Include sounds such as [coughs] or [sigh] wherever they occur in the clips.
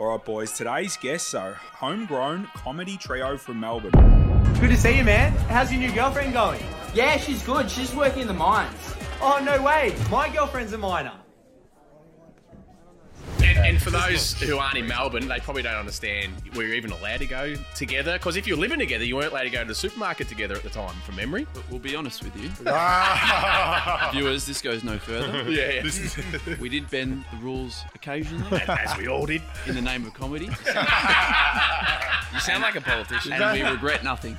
All right, boys. Today's guests are homegrown comedy trio from Melbourne. Good to see you, man. How's your new girlfriend going? Yeah, she's good. She's working in the mines. Oh, no way. My girlfriend's a miner. And, and for those who aren't in Melbourne, they probably don't understand we're even allowed to go together. Because if you're living together, you weren't allowed to go to the supermarket together at the time, from memory. But we'll be honest with you. [laughs] Ah. Viewers, this goes no further. [laughs] Yeah, We did bend the rules occasionally as we all did. in the name of comedy, [laughs] You sound like a politician. and we regret nothing.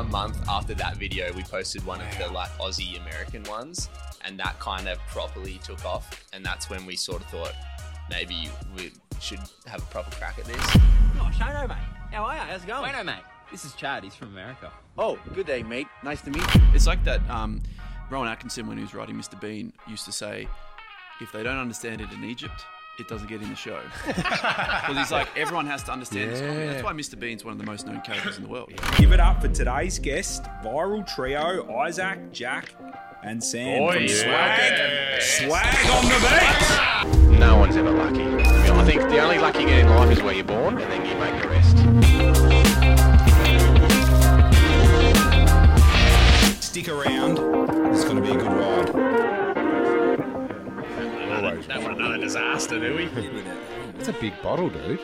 A month after that video, we posted one of the like Aussie American ones, and that kind of properly took off. And that's when we sort of thought maybe we should have a proper crack at this. Oh, Shano, mate. How are you? How's it going? Wait, mate. This is Chad. He's from America. Oh, good day, mate. Nice to meet you. It's like that um, Rowan Atkinson, when he was writing Mr. Bean, used to say, if they don't understand it in Egypt, it doesn't get in the show. [laughs] Because he's like, everyone has to understand this comedy. That's why Mr. Bean's one of the most known characters in the world. Give it up for today's guest, viral trio Isaac, Jack, and Sam Boy, from yeah. Swag. Swag on the beat. No one's ever lucky. I think the only luck you get in life is where you're born, and then you make the rest. Stick around. It's going to be a good ride. Don't want another disaster, do we? It's a big bottle, dude.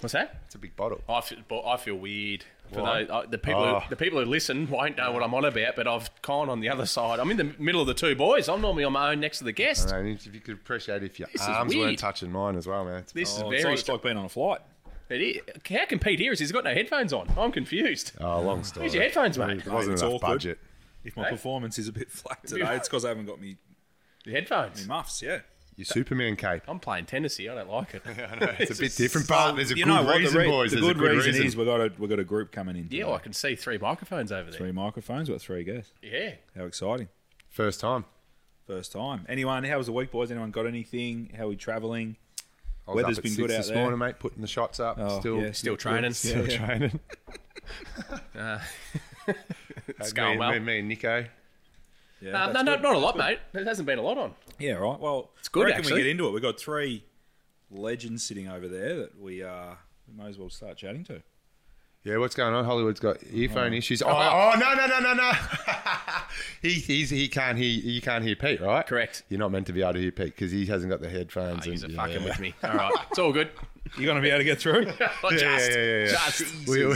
What's that? It's a big bottle. I feel, I feel weird. For Why? those, uh, the people, Oh. who, the people who listen won't know what I'm on about. But I've gone on the other side. I'm in the middle of the two boys. I'm normally on my own next to the guest. I mean, if you could appreciate if your This is arms weird. weren't touching mine as well, man. It's- This Oh, is it's, very. like, it's like being on a flight. It is. How can Pete hear us? He's got no headphones on. I'm confused. oh, long story. Where's your headphones, mate? There wasn't It's enough awkward. budget. If my Hey? performance is a bit [laughs] flat today, it's because I haven't got me, Your headphones. me muffs. Yeah. Your Superman cape. I'm playing Tennessee. I don't like it. [laughs] [laughs] It's a bit different, but there's a you good know what? reason, the, re- boys. the There's good, a good reason, reason. is we got a we got a group coming in. Yeah, today. well, I can see three microphones over there. three microphones. What three guests? Yeah. How exciting! First time. First time. Anyone? How was the week, boys? Anyone got anything? How are we traveling? I was Weather's up at been six good out this there. morning, mate. Putting the shots up. Oh, still, yeah, Still training. still Yeah. training. It's [laughs] uh, me, going well. me, me and Nico. Yeah, Uh, no, no, not a lot, mate. There hasn't been a lot on. Yeah, right. Well, it's good, I reckon actually. we get into it. We've got three legends sitting over there that we uh we may as well start chatting to. Yeah, what's going on? Hollywood's got earphone issues. Oh, oh, no, no, no, no, no. [laughs] he, he's, he can't hear. You can't hear Pete, right? Correct. You're not meant to be able to hear Pete because he hasn't got the headphones. Oh, he's a and, fucking with me. [laughs] All right. It's all good. You're gonna be able to get through? [laughs] Not Yeah, just. yeah, yeah, yeah. Just. We- we-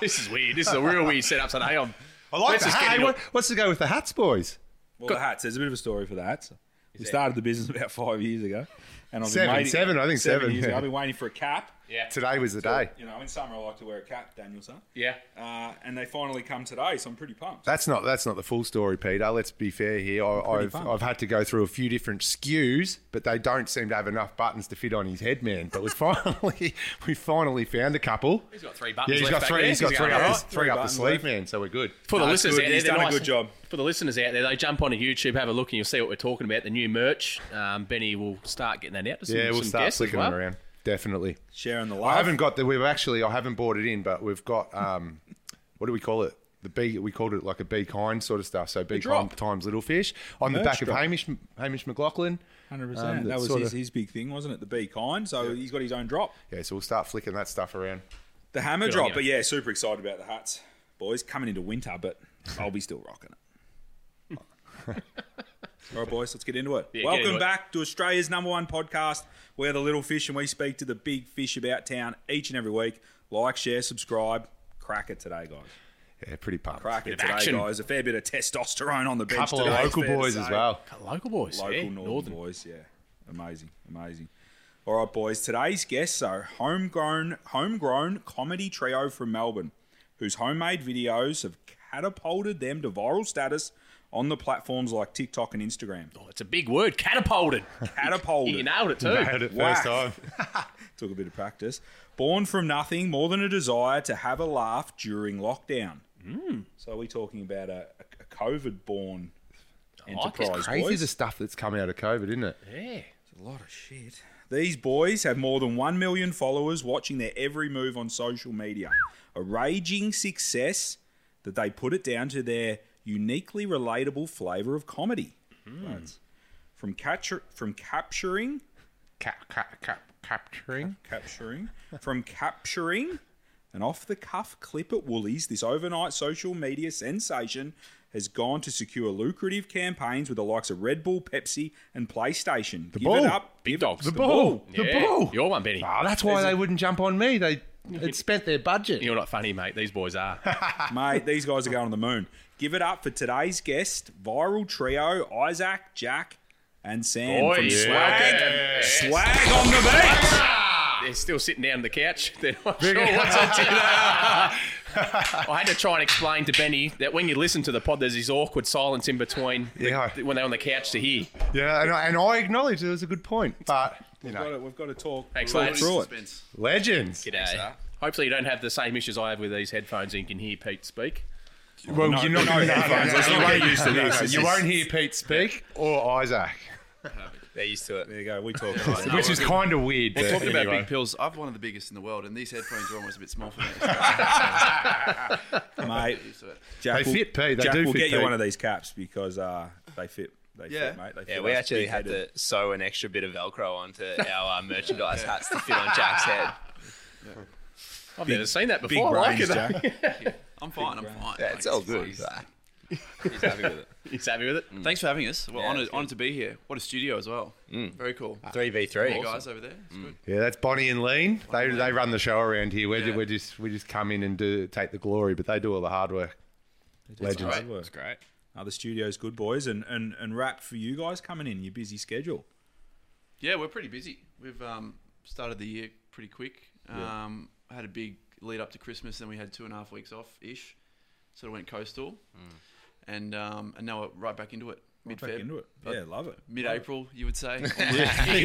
This is weird. This is a real weird setup today. I'm, I like Let's the just get hat. into What, what's to go with the hats, boys? well, the hats. There's a bit of a story for the hats. We started the business [laughs] about five years ago, and I've Seven, been waiting, seven, I think seven, years ago. [laughs] I've been waiting for a cap. Yeah. Today was the day. You know, in summer I like to wear a cap, Danielson. Yeah. Uh, and they finally come today, so I'm pretty pumped. That's not that's not the full story, Peter. Let's be fair here. I, I've fun. I've had to go through a few different skews, but they don't seem to have enough buttons to fit on his head, man. But we [laughs] finally we finally found a couple. He's got three buttons. Yeah, buttons. he's left got back three. there. He's got three going up, all the, three Three up the buttons sleeve, left. man. So we're good. For the No, it's listeners good. out there, He's they're done a nice good job. For the listeners out there, they jump onto YouTube, have a look, and you'll see what we're talking about. The new merch. Um, Benny will start getting that out. To some, Yeah, we'll some start guests as flicking well. them around. Definitely. Sharing the love. I haven't got the. We've actually. I haven't bought it in, but we've got. Um, what do we call it? The B. We called it like a be kind sort of stuff. So be drop. kind times little fish on the Merch back of. Hamish Hamish McLaughlin. Hundred Um, percent. That that's was sort his, of- his big thing, wasn't it? The be kind. So he's got his own drop. Yeah, so we'll start flicking that stuff around. The hammer on drop. you. But yeah, super excited about the hats, boys. Coming into winter, but I'll be still rocking it. [laughs] All right, boys, let's get into it. Yeah, get Welcome into it. back to Australia's number one podcast. We're the little fish, and we speak to the big fish about town each and every week. Like, share, subscribe. Crack it today, guys. Yeah, pretty pumped. Crack it today, action. guys. A fair bit of testosterone on the bench couple today. it's local fair to boys as well. Local boys. Local yeah, northern, boys, yeah. Amazing, amazing. All right, boys. Today's guests are homegrown, homegrown comedy trio from Melbourne, whose homemade videos have catapulted them to viral status on the platforms like TikTok and Instagram. Oh, it's a big word. Catapulted. [laughs] Catapulted. you nailed it too. Nailed it Whack. first time. [laughs] Took a bit of practice. Born from nothing, more than a desire to have a laugh during lockdown. Hmm. So are we talking about a, a COVID-born like it. enterprise, Crazy boys? the stuff that's come out of COVID, isn't it? Yeah. It's a lot of shit. These boys have more than 1 million followers watching their every move on social media. A raging success that they put it down to their uniquely relatable flavour of comedy. Hmm. Lads. from capture from capturing Cap, cap, cap, capturing. capturing from capturing an off-the-cuff clip at Woolies, this overnight social media sensation has gone to secure lucrative campaigns with the likes of Red Bull, Pepsi, and PlayStation. The give ball. it up, Big give dogs. The the ball. ball. The Yeah, ball. Your one, Benny. Oh, that's why they wouldn't jump on me. They had spent their budget. You're not funny, mate. These boys are. [laughs] Mate, these guys are going on the moon. Give it up for today's guest, viral trio Isaac, Jack, and Sam Boy, from yeah. Swag. Swag on the beat. They're still sitting down on the couch. [laughs] They're not sure what's on dinner. I had to try and explain to Benny that when you listen to the pod, there's this awkward silence in between the- Yeah. when they're on the couch to hear. Yeah, and I, and I acknowledge it was a good point, but you We've got, know, to, we've got to talk, Thanks, talk lads. through it. Suspense. legends. G'day. Hopefully, you don't have the same issues I have with these headphones and you can hear Pete speak. Well, No, you're not no going to headphones. Let's get used to this. This You won't hear Pete speak or Isaac, They're used to it. There you go. We talk. which is kind of weird. We're talking about anyway. big pills, I've one of the biggest in the world, and these headphones are almost a bit small for me. [laughs] mate. Used to it. Jack They will, fit, Pete. They Jack do will fit, get you one of these caps because uh, they fit. They Yeah. fit, mate. They Yeah, fit we actually had big-headed. to sew an extra bit of Velcro onto [laughs] our uh, merchandise hats to fit on Jack's head. I've never seen that big before. I like brains, it. Jack. [laughs] I'm fine. I'm fine. Yeah, it's Like, all fine. good. He's happy with it. [laughs] He's happy with it. Thanks for having us. Well, Yeah, honored, it's good. honored to be here. What a studio as well. Very cool. Three v You three. guys over there. It's good. Yeah, that's Bonnie and Lean. They they run the show around here. We're, Yeah. we're just we just come in and do take the glory, but they do all the hard work. Legends. Hard work. great. Uh, the studio's good, boys, and and and rap for you guys coming in your busy schedule. Yeah, we're pretty busy. We've um, started the year pretty quick. Um, had a big lead up to Christmas, then we had two and a half weeks off ish. Sort of went coastal, and um, and now we're right back into it. Mid Back into it. Yeah, love it. Mid April, you would say. [laughs] [laughs] You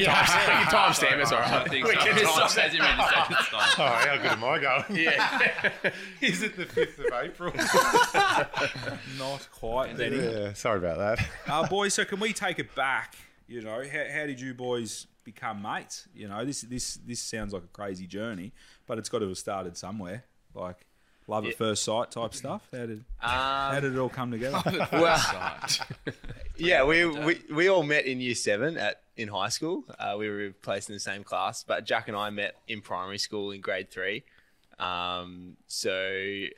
can time stamp it's all I think We so. can Time time stamp, you mean to say it's time. How good am I going? [laughs] Yeah. Is it the fifth of April? Not quite, Benny. yeah, sorry about that. Uh, boys, so can we take it back? You know, how, how did you boys become mates? You know, this this this sounds like a crazy journey, but it's got to have started somewhere. Like love at first sight type stuff. How did how did it all come together? [laughs] Well, [laughs] yeah, we, we we all met in year seven at in high school. Uh, we were placed in the same class, but Jack and I met in primary school in grade three. Um, so,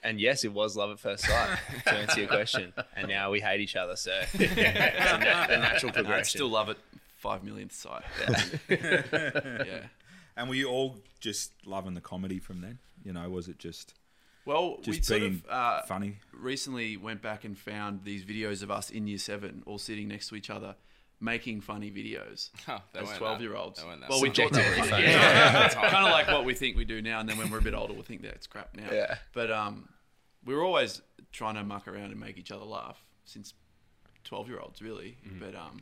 and yes, it was love at first sight to answer your question. [laughs] And now we hate each other. So, it's a, na- natural I'd progression. still love it. Five millionth site. [laughs] yeah. and were you all just loving the comedy from then? You know, was it just Well, we just sort of uh, funny? recently went back and found these videos of us in year seven, all sitting next to each other, making funny videos [laughs] Oh, as twelve-year-olds. they weren't that Well, we thought that was funny. [laughs] kind of like what we think we do now, and then when we're a bit older, we'll think that's crap now. Yeah. But um, we were always trying to muck around and make each other laugh since twelve-year-olds, really. But um,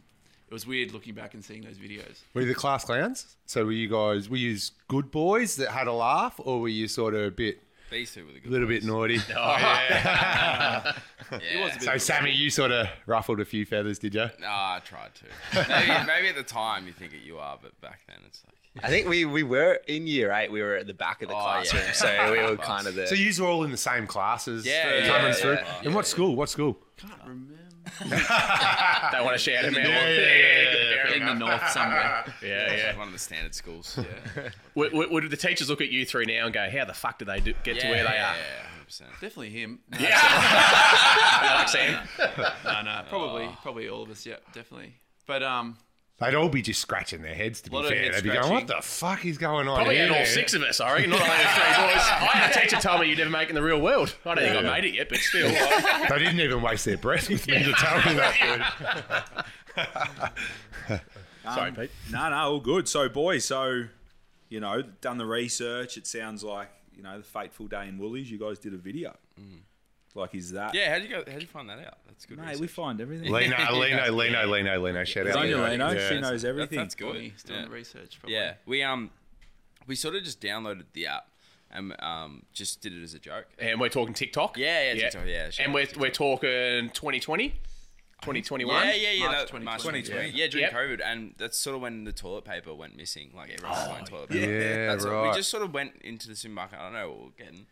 it was weird looking back and seeing those videos. Were you the class clowns? So were you guys? Were you good boys that had a laugh, or were you sort of a bit, These two were the a good little bit boys. naughty? [laughs] Oh, yeah. [laughs] It was a bit So Sammy, you sort of ruffled a few feathers, did you? No, I tried to. Maybe, [laughs] maybe at the time you think it you are, but back then it's like. I think we, we were in year eight. We were at the back of the Oh, classroom, yeah. so we were kind of the. So you were all in the same classes, Yeah, yeah, coming yeah, through. yeah. And what school? What school? Can't remember. Don't want to shout him out. in the north somewhere. [laughs] Yeah, yeah. One of the standard schools. Yeah. [laughs] Would, would, would the teachers look at you three now and go, "How the fuck did they do, get to where they yeah, are?" Yeah, 100%. Definitely him. [laughs] No, Yeah. like Sam. no, no, probably, probably all of us. Yeah, definitely. But um, They'd all be just scratching their heads. To be Lot of fair, head they'd be going, scratching. "What the fuck is going on Probably here?" had all six of us, I reckon. Not only the three [laughs] boys. I had a teacher tell me you'd never make it in the real world. I don't think I made it yet, but still. [laughs] They didn't even waste their breath with me to tell me that. [laughs] Um, sorry, Pete. No, no, all good. So, boys, so you know, done the research. It sounds like you know the fateful day in Woolies. You guys did a video. Mm. Like, is that? Yeah, how'd you go? How'd you find that out? That's good. mate, we find everything. Lino, Lino, Lino, Lino, Lino. Shout out. Sonia Lino. Lino, Yeah. she knows That, everything. that's good. Bonnie still yeah. the research. Probably. Yeah, we um, we sort of just downloaded the app and um, just did it as a joke. And we're talking TikTok. Yeah, yeah, TikTok, yeah, sure, and we're, TikTok. we're talking 2020, 2021. Yeah, yeah, yeah. March that- 2020. March 2020. 2020. Yeah, during Yep. COVID, and that's sort of when the toilet paper went missing. Like everyone was buying toilet paper. Yeah, That's what- right. we just sort of went into the supermarket. I don't know what we're getting.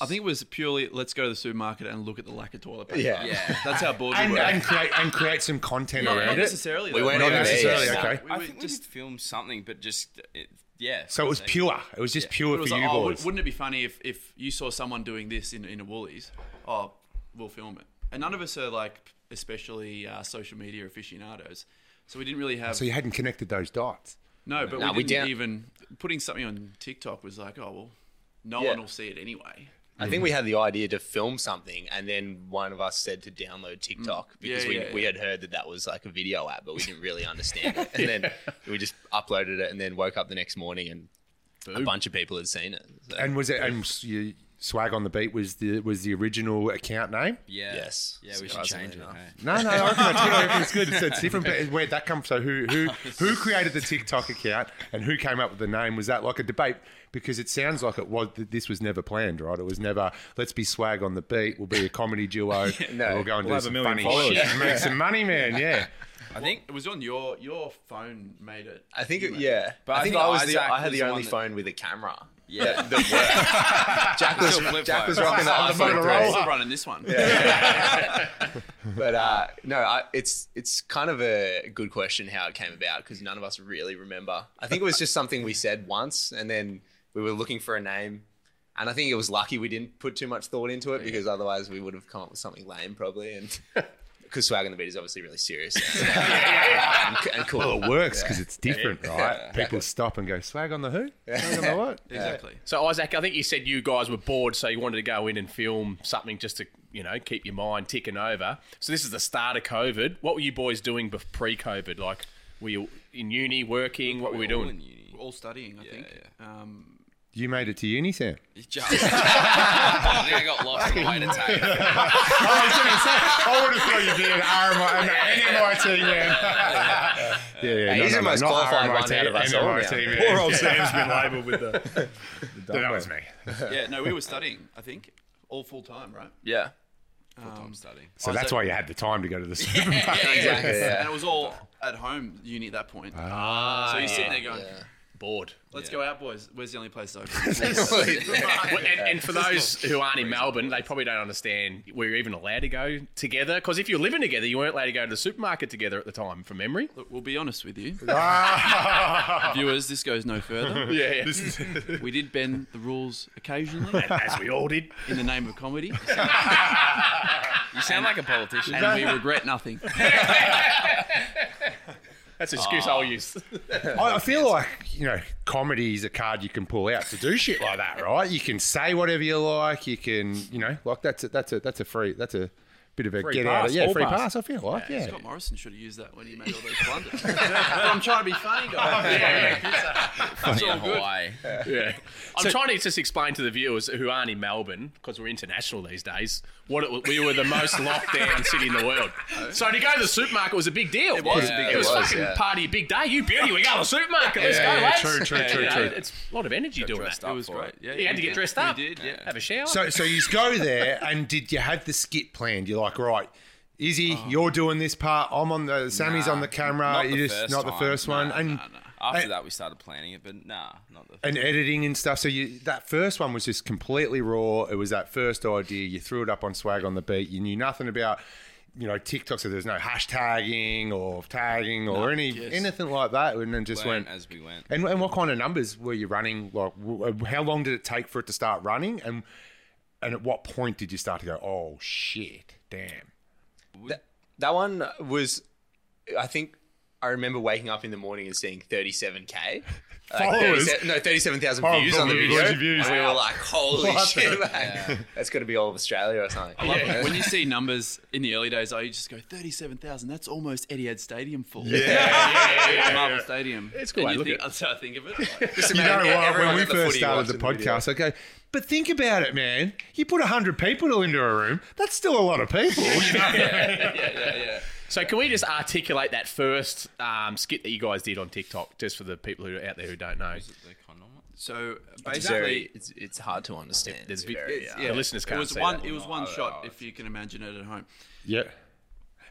I think it was purely let's go to the supermarket and look at the lack of toilet paper. Yeah. Yeah. [laughs] That's how bored we And, were. and create and create some content not, around not it. necessarily. We though. weren't Not even there necessarily, yet. okay. We I were think just- we did film something, but just it, yeah. So it was like- pure. It was just pure It was for like, you oh, boys. wouldn't it be funny if, if you saw someone doing this in, in a Woolies? Oh, we'll film it. And none of us are like, especially uh, social media aficionados. So we didn't really have. So you hadn't connected those dots. no, but No, we we didn't don't- even. Putting something on TikTok was like, oh, well, no Yeah. one will see it anyway. I think we had the idea to film something, and then one of us said to download TikTok mm. because Yeah, we, yeah, we yeah. had heard that that was like a video app, but we didn't really understand it. [laughs] And then we just uploaded it, and then woke up the next morning, and a bunch of people had seen it. So, And was it? And you, swag on the beat was the was the original account name. Yeah. Yes. Yeah, we should change it. enough. hey? No, no, I reckon, that's good. I reckon it's good. It's, it's [laughs] different. But where'd that come? From? So who who who [laughs] created the TikTok account and who came up with the name? Was that like a debate? Because it sounds like it was. This was never planned, right? It was never. Let's be swag on the beat. We'll be a comedy duo. No. [laughs] and we'll go and We'll do have a some million funny followers. shit. and Make some money, man. Yeah. I think It was on your your phone made it. I think, it, yeah. But I I think, think I was the Isaac I had the the only one that- phone with a camera. Yeah. that, that worked. Jack was Still flip Jack was rocking the I'm iPhone still 3. running this one. Yeah. [laughs] But uh, no, I, it's it's kind of a good question how it came about because none of us really remember. I think it was just something we said once, and then we were looking for a name, and I think it was lucky we didn't put too much thought into it because otherwise we would have come up with something lame probably. And [laughs] because swag on the beat is obviously really serious [laughs] and, and, and cool. Well, it works because it's different, right? People stop and go swag on the who? Swag on the what? [laughs] Exactly. So Isaac, I think you said you guys were bored, so you wanted to go in and film something just to you know keep your mind ticking over. So this is the start of COVID. What were you boys doing bef- pre-COVID? Like, were you in uni working? What were we all doing? in uni. All studying, I think. yeah. Um, You made it to uni, Sam. Just, I think I got lost on the way to take. I was going to say, I would have thought you'd be an RMI, an NMIT man. yeah, yeah. Hey, he's the most not qualified one out of us all now. NMIT, man. Poor old Sam's been labelled with the. the That was me. yeah, no, we were studying. I think all full time, right? Yeah, Full time studying. So Oh, that's so- why you had the time to go to the [laughs] supermarket. exactly. Yeah. And it was all at home uni at that point. Ah, so you're sitting there going, Bored. "Let's go out, boys. Where's the only place open?" [laughs] [laughs] Well, and, and for those who aren't in Melbourne, they probably don't understand we're even allowed to go together. Because if you're living together, you weren't allowed to go to the supermarket together at the time, from memory. Look, we'll be honest with you, [laughs] viewers. This goes no further. Yeah, yeah. We did bend the rules occasionally as we all did. in the name of comedy, You sound like a politician. and we regret nothing. That's an excuse ah. I'll use. [laughs] I I feel like you know, comedy is a card you can pull out to do shit like that, right? You can say whatever you like. You can, you know, like that's a, that's a that's a free that's a bit of a Free get out pass, of yeah free pass. pass. I feel like yeah. Scott Morrison should have used that when he made all those blunders. [laughs] I'm trying to be funny, guys. Oh, uh, funny in Hawaii. Yeah. I'm trying to just explain to the viewers who aren't in Melbourne, because we're international these days, what it, we were the most [laughs] locked down city in the world. So to go to the supermarket was a big deal. It was a big It deal. was, It was, fucking yeah. party, big day. You beauty, we go to the supermarket. Let's Yeah, go, yeah, lads. true, true, true, You know, true. It's a lot of energy doing dressed that. It was great. Yeah, You had to get dressed up. You did, yeah. Have a shower. So so you go there and did you have the skit planned? You're like, right, Izzy, oh. you're doing this part. I'm on the Sammy's Nah, on the camera. not the you just first not the time. first one, Nah, and nah, nah. After And- that, we started planning it, but nah, not the. and editing and stuff. So you that first one was just completely raw. It was that first idea. You threw it up on Swag on the beat. You knew nothing about. You know TikTok, so there's no hashtagging or tagging or any yes. anything like that, and then just Learned went. as we went. And, and what kind of numbers were you running? Like, uh, how long did it take for it to start running? And and at what point did you start to go, oh shit, damn? That, that one was, I think, I remember waking up in the morning and seeing 37k. [laughs] Like Followers? 37 no, 37,000 Oh, views on the video. views. And we were like, holy What shit, the- man. That's got to be all of Australia or something. I love it. When you see numbers in the early days, oh, you just go 37,000. That's almost Etihad Stadium full. Yeah, [laughs] Marvel Stadium. It's good way You to think, look that's how I think of it. [laughs] Like, Just You know imagine what? everyone When we at the first started the watching video. podcast, okay. But think about it, man. You put hundred people into a room. That's still a lot of people. you know? So can we just articulate that first um, skit that you guys did on TikTok, just for the people who are out there who don't know? The condom one? so It's basically, very, it's, it's hard to understand. There's It's very, it's- uh, yeah, The listeners it can't was see one. that. It was one shot, if you can imagine it at home. yeah. And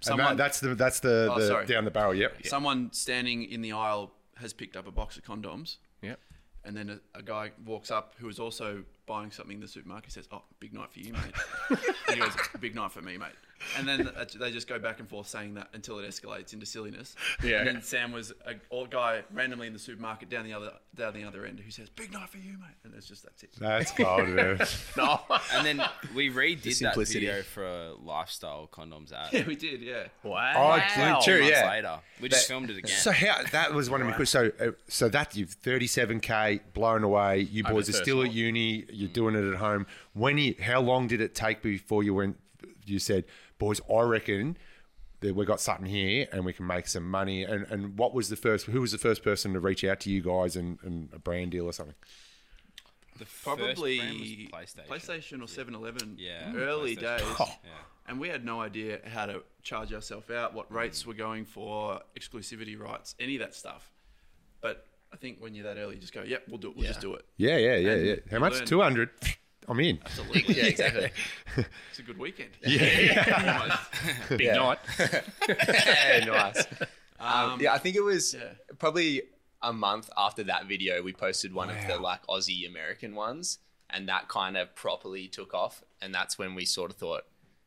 Someone- that, that's the that's the, Oh, the down the barrel. Yep. Someone standing in the aisle has picked up a box of condoms, Yep. And then a, a guy walks up who is also buying something in the supermarket. Says, "Oh, big night for you, mate." [laughs] and he goes, "Big night for me, mate." And then uh, they just go back and forth saying that until it escalates into silliness. Yeah. And then Sam was a old guy randomly in the supermarket down the other down the other end who says, "Big night for you, mate." And it's just that's it. That's cold, man. [laughs] No. And then we redid that simplicity. video for a lifestyle condoms ad. Yeah, we did. Yeah. Wow. Oh, Twelve true, months yeah. later, we just filmed it again. So how that was one of my questions. So uh, so that you've thirty seven k blown away. You boys the are first still at uni. You're doing it at home. When you, how long did it take before you went? You said, boys, I reckon that we got something here and we can make some money. And, and what was the first, who was the first person to reach out to you guys and, and a brand deal or something? The Probably PlayStation. PlayStation or 7 yeah. Eleven. Yeah. Early days. Oh. Yeah. And we had no idea how to charge ourselves out, what rates mm. were going for, exclusivity rights, any of that stuff. But I think when you're that early, you just go, yep, we'll do it. We'll yeah. just do it. Yeah, yeah, yeah, yeah. How much? 200. I'm in. Absolutely. Yeah, exactly. [laughs] It's a good weekend. Yeah. [laughs] Big Yeah. night. [laughs] yeah, nice. Um, yeah, I think it was yeah. probably a month after that video we posted one of the like Aussie American ones, and that kind of properly took off. And that's when we sort of thought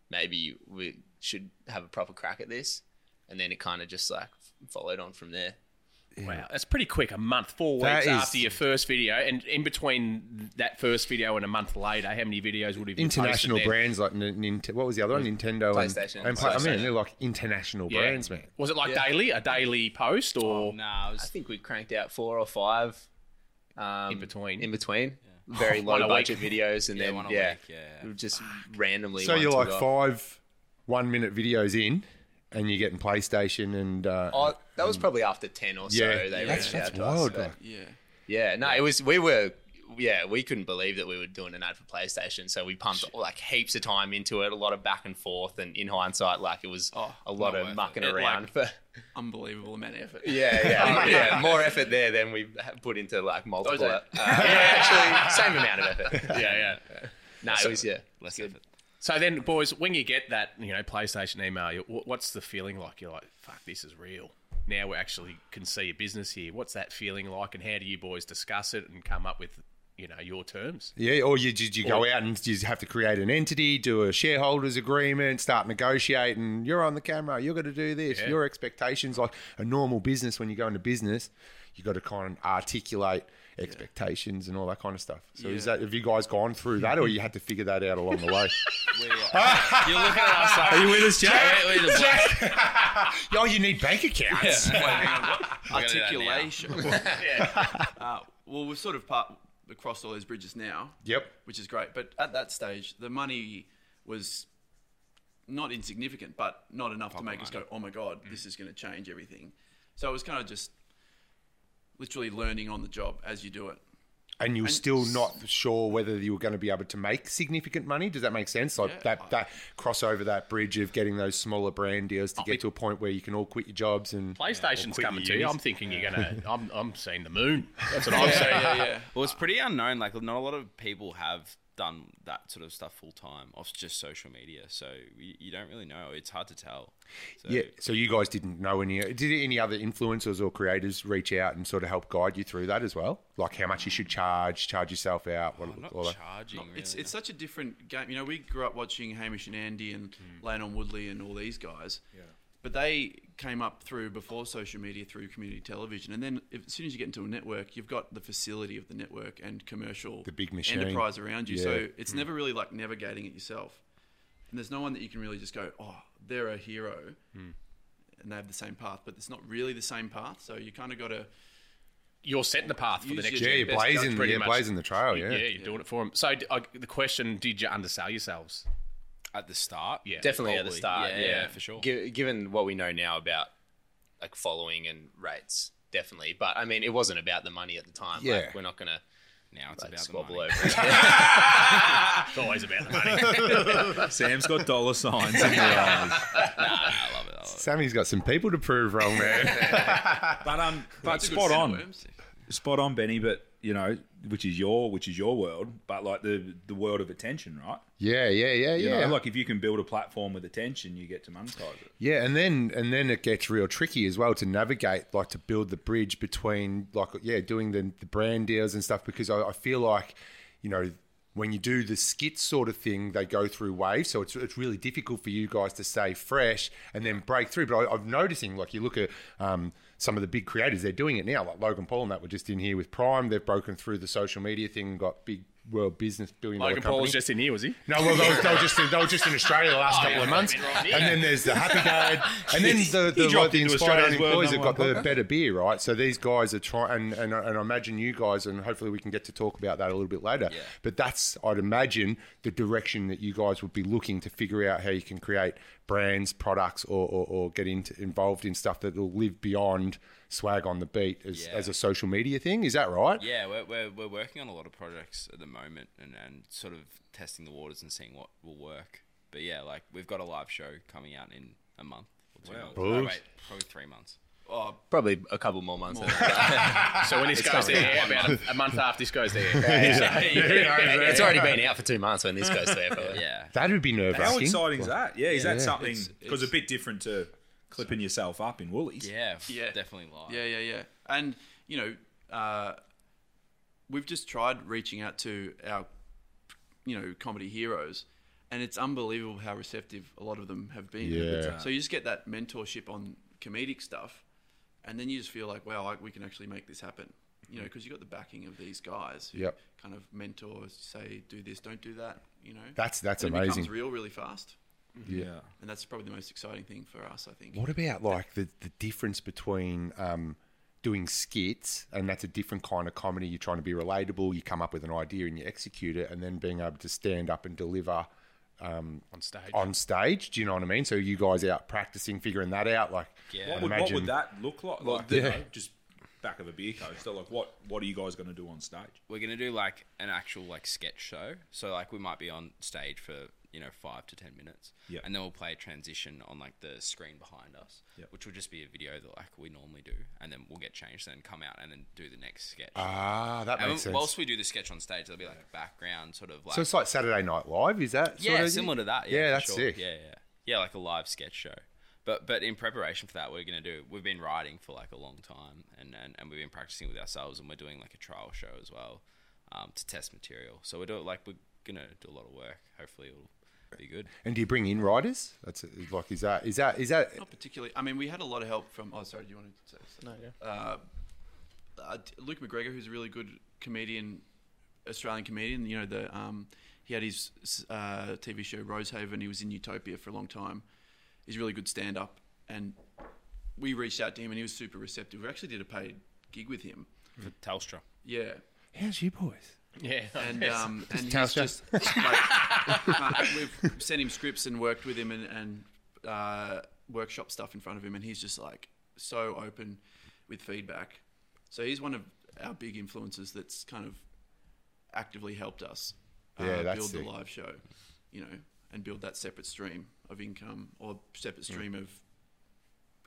maybe we should have a proper crack at this. And then it kind of just like followed on from there. Wow, that's pretty quick. A month, four That weeks is- after your first video, and in between that first video and a month later, how many videos would have you International brands like Nintendo? What was the other one? Nintendo PlayStation. and, and play- I mean they're like international Yeah. brands, man. Was it like daily, a daily post, or Nah, it I think we cranked out four or five um, In between. In between, [laughs] very [laughs] low One budget videos, and Yeah, then one yeah, week, yeah. just randomly. So you're like off. five one minute videos in, and you're getting PlayStation and uh, Oh, that was probably after ten or so. yeah, they that's, reached that's out to wild. us. like. Yeah. Yeah, no, it was. We were, yeah, we couldn't believe that we were doing an ad for PlayStation. So we pumped like heaps of time into it, a lot of back and forth, and in hindsight, like it was Oh, a lot of mucking it. It, around like- for. Unbelievable amount of effort. [laughs] Yeah, [laughs] yeah, yeah. More effort there than we put into like multiple. Uh, yeah, actually, same amount of effort. [laughs] yeah, yeah. No, it was yeah. less good. effort. So then, boys, when you get that, you know, PlayStation email, what's the feeling like? You're like, "Fuck, this is real." Now we actually can see a business here. What's that feeling like, and how do you boys discuss it and come up with, you know, your terms? Yeah, or you did you go out and you have to create an entity, do a shareholders agreement, start negotiating. You're on the camera. You're going to do this. Yeah. Your expectations, like a normal business, when you go into business, you got to kind of articulate expectations and all that kind of stuff. So is that have you guys gone through that, or you had to figure that out along the way? [laughs] You're looking at us like, Are you with us, Jack? Oh, [laughs] you need bank accounts. We're gonna do that now. Articulation. [laughs] uh, well, we've sort of part, crossed all those bridges now. Yep. Which is great. But at that stage, the money was not insignificant, but not enough to make us go, oh my God, this is going to change everything. So it was kind of just literally learning on the job as you do it. and you're And still not sure whether you were going to be able to make significant money. Does that make sense? Like Yeah. that that cross over that bridge of getting those smaller brand deals to get to a point where you can all quit your jobs and PlayStation's quit coming your to you. I'm thinking you're gonna. I'm, I'm seeing the moon. That's what [laughs] I'm saying. yeah, yeah. Well, it's pretty unknown. Like, not a lot of people have done that sort of stuff full time off just social media. So you, you don't really know. It's hard to tell. So, Yeah. So you guys didn't know any? Did any other influencers or creators reach out and sort of help guide you through that as well? Like how much you should charge, charge yourself out, what, I'm not all that. charging. It's really, it's such a different game. You know, we grew up watching Hamish and Andy and hmm. Lano & Woodley and all these guys. Yeah. But they came up through before social media through community television, and then if, as soon as you get into a network, you've got the facility of the network and commercial The big machine. enterprise around you. Yeah. So it's never really like navigating it yourself. And there's no one that you can really just go, oh, they're a hero, and they have the same path, but it's not really the same path. So you kind of got to You're setting the path for the next. your Yeah, you're blazing, yeah, blazing the trail. Yeah, Yeah. you're doing it for them. So d- uh, the question: Did you undersell yourselves? At the start. Yeah. Definitely at the start. Yeah, Yeah, yeah, for sure. Gi- given what we know now about like following and rates, definitely. But I mean, it wasn't about the money at the time. Yeah. Like, we're not gonna Now it's like, about the money. over it. [laughs] It's always about the money. [laughs] Sam's got dollar signs in the eyes. Nah, I love it. I love. Sammy's got some people to prove wrong, man. [laughs] But um, but It's a good spot on. worms. spot on, Benny. But you know, which is your which is your world, but like the the world of attention, right? Yeah, yeah, yeah, You yeah. know, like if you can build a platform with attention, you get to monetize it. Yeah, and then and then it gets real tricky as well to navigate, like to build the bridge between, like, yeah, doing the, the brand deals and stuff. Because I, I feel like, you know, when you do the skit sort of thing, they go through waves, so it's it's really difficult for you guys to stay fresh and then break through. But I, I'm noticing, like, you look at um, some of the big creators, they're doing it now. Like Logan Paul and that were just in here with Prime. They've broken through the social media thing, got big world business billion Logan. Paul was just in here, was he? No, well, they were, they were just in, they were just in Australia the last Oh, couple yeah, of months, right here. and then there's the Happy Guide, [laughs] and then the He the, dropped the inspired employees have got the podcast. better beer, right? So these guys are trying, and, and and I imagine you guys, and hopefully we can get to talk about that a little bit later. But that's I'd imagine the direction that you guys would be looking to figure out how you can create brands, products, or or, or get into involved in stuff that will live beyond swag on the beat as, Yeah. as a social media thing. Is that right? Yeah, we're, we're, we're working on a lot of projects at the moment and, and sort of testing the waters and seeing what will work. But yeah, like we've got a live show coming out in a month or two months. No, oh, wait, probably three months. Oh, Probably a couple more months. [laughs] So when this goes there, about a, a month after this goes there. [laughs] [laughs] it's already been out for two months when this goes there. Probably. Yeah. That would be nerve wracking. How exciting is that? Yeah, is that Yeah. something? Because a bit different to clipping yourself up in Woolies. Yeah, Yeah. definitely live. Yeah, yeah, yeah. And you know, uh, we've just tried reaching out to our, you know, comedy heroes, and it's unbelievable how receptive a lot of them have been. Yeah. So you just get that mentorship on comedic stuff, and then you just feel like, wow, like, we can actually make this happen. You know, because you've got the backing of these guys who Yep. kind of mentor, say, do this, don't do that. You know, That's that's and It amazing. becomes real really fast, Yeah. and that's probably the most exciting thing for us, I think. What about like the, the difference between um, doing skits and that's a different kind of comedy? You're trying to be relatable, you come up with an idea and you execute it, and then being able to stand up and deliver um, On stage. On stage, do you know what I mean? So you guys out practicing, figuring that out, like Yeah. I'd What would, what imagine- would that look like? Like, Yeah. you know, just back of a beer coaster. Like, what what are you guys going to do on stage? We're gonna do like an actual like sketch show. So like we might be on stage for you know five to ten minutes, and then we'll play a transition on like the screen behind us, Yep. which will just be a video that like we normally do, and then we'll get changed, then come out and then do the next sketch. Ah, that and makes sense. whilst we do the sketch on stage, there'll be like a background sort of like so it's like Saturday Night Live, is that? yeah, sort of- similar to that. Yeah, Yeah, that's sure. sick. Yeah, yeah, yeah, like a live sketch show. But but in preparation for that, we're gonna do. We've been writing for like a long time, and and, and we've been practicing with ourselves, and we're doing like a trial show as well um, to test material. So we're doing like we're gonna do a lot of work. Hopefully, it'll be good. And do you bring in writers? That's like is that is that is that Not particularly. I mean, we had a lot of help from. Oh, sorry. Do you want to say? something? No, yeah. Uh, uh, Luke McGregor, who's a really good comedian, Australian comedian. You know, the um, he had his uh, TV show Rosehaven. He was in Utopia for a long time. He's a really good stand up, and we reached out to him, and he was super receptive. We actually did a paid gig with him. For Telstra. Yeah, how's you boys? Yeah. and um, and he's just like, uh, we've sent him scripts and worked with him and, and uh, workshop stuff in front of him, and he's just like so open with feedback. So he's one of our big influences that's kind of actively helped us uh, Yeah, that's build sick. the live show, you know, and build that separate stream of income or separate stream of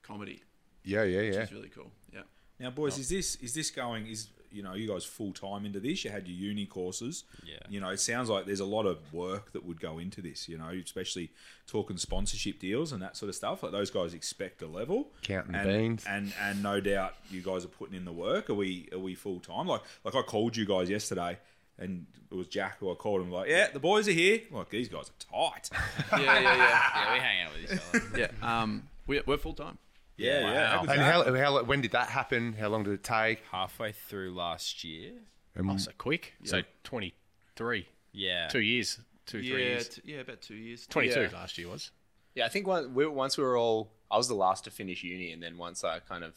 comedy, Yeah, yeah, which yeah. is really cool. Yeah. Now, boys, is this is this going? Is you know you guys full time into this? You had your uni courses. Yeah. You know, it sounds like there's a lot of work that would go into this. You know, especially talking sponsorship deals and that sort of stuff. Like those guys expect a level. Counting and, beans. And and no doubt you guys are putting in the work. Are we are we full time? Like like I called you guys yesterday. And it was Jack who I called him like, yeah, the boys are here. Like these guys are tight. [laughs] Yeah, yeah, yeah. Yeah, we hang out with each other. yeah. Um, we're, we're full time. Yeah, yeah. And that? how, how when did that happen? How long did it take? Halfway through last year. And Oh, so quick. So 23. Yeah. Two years. Two, three Yeah, years. t- yeah, about two years. 22 Yeah. last year was. Yeah, I think one, we, once we were all, I was the last to finish uni, and then once I kind of,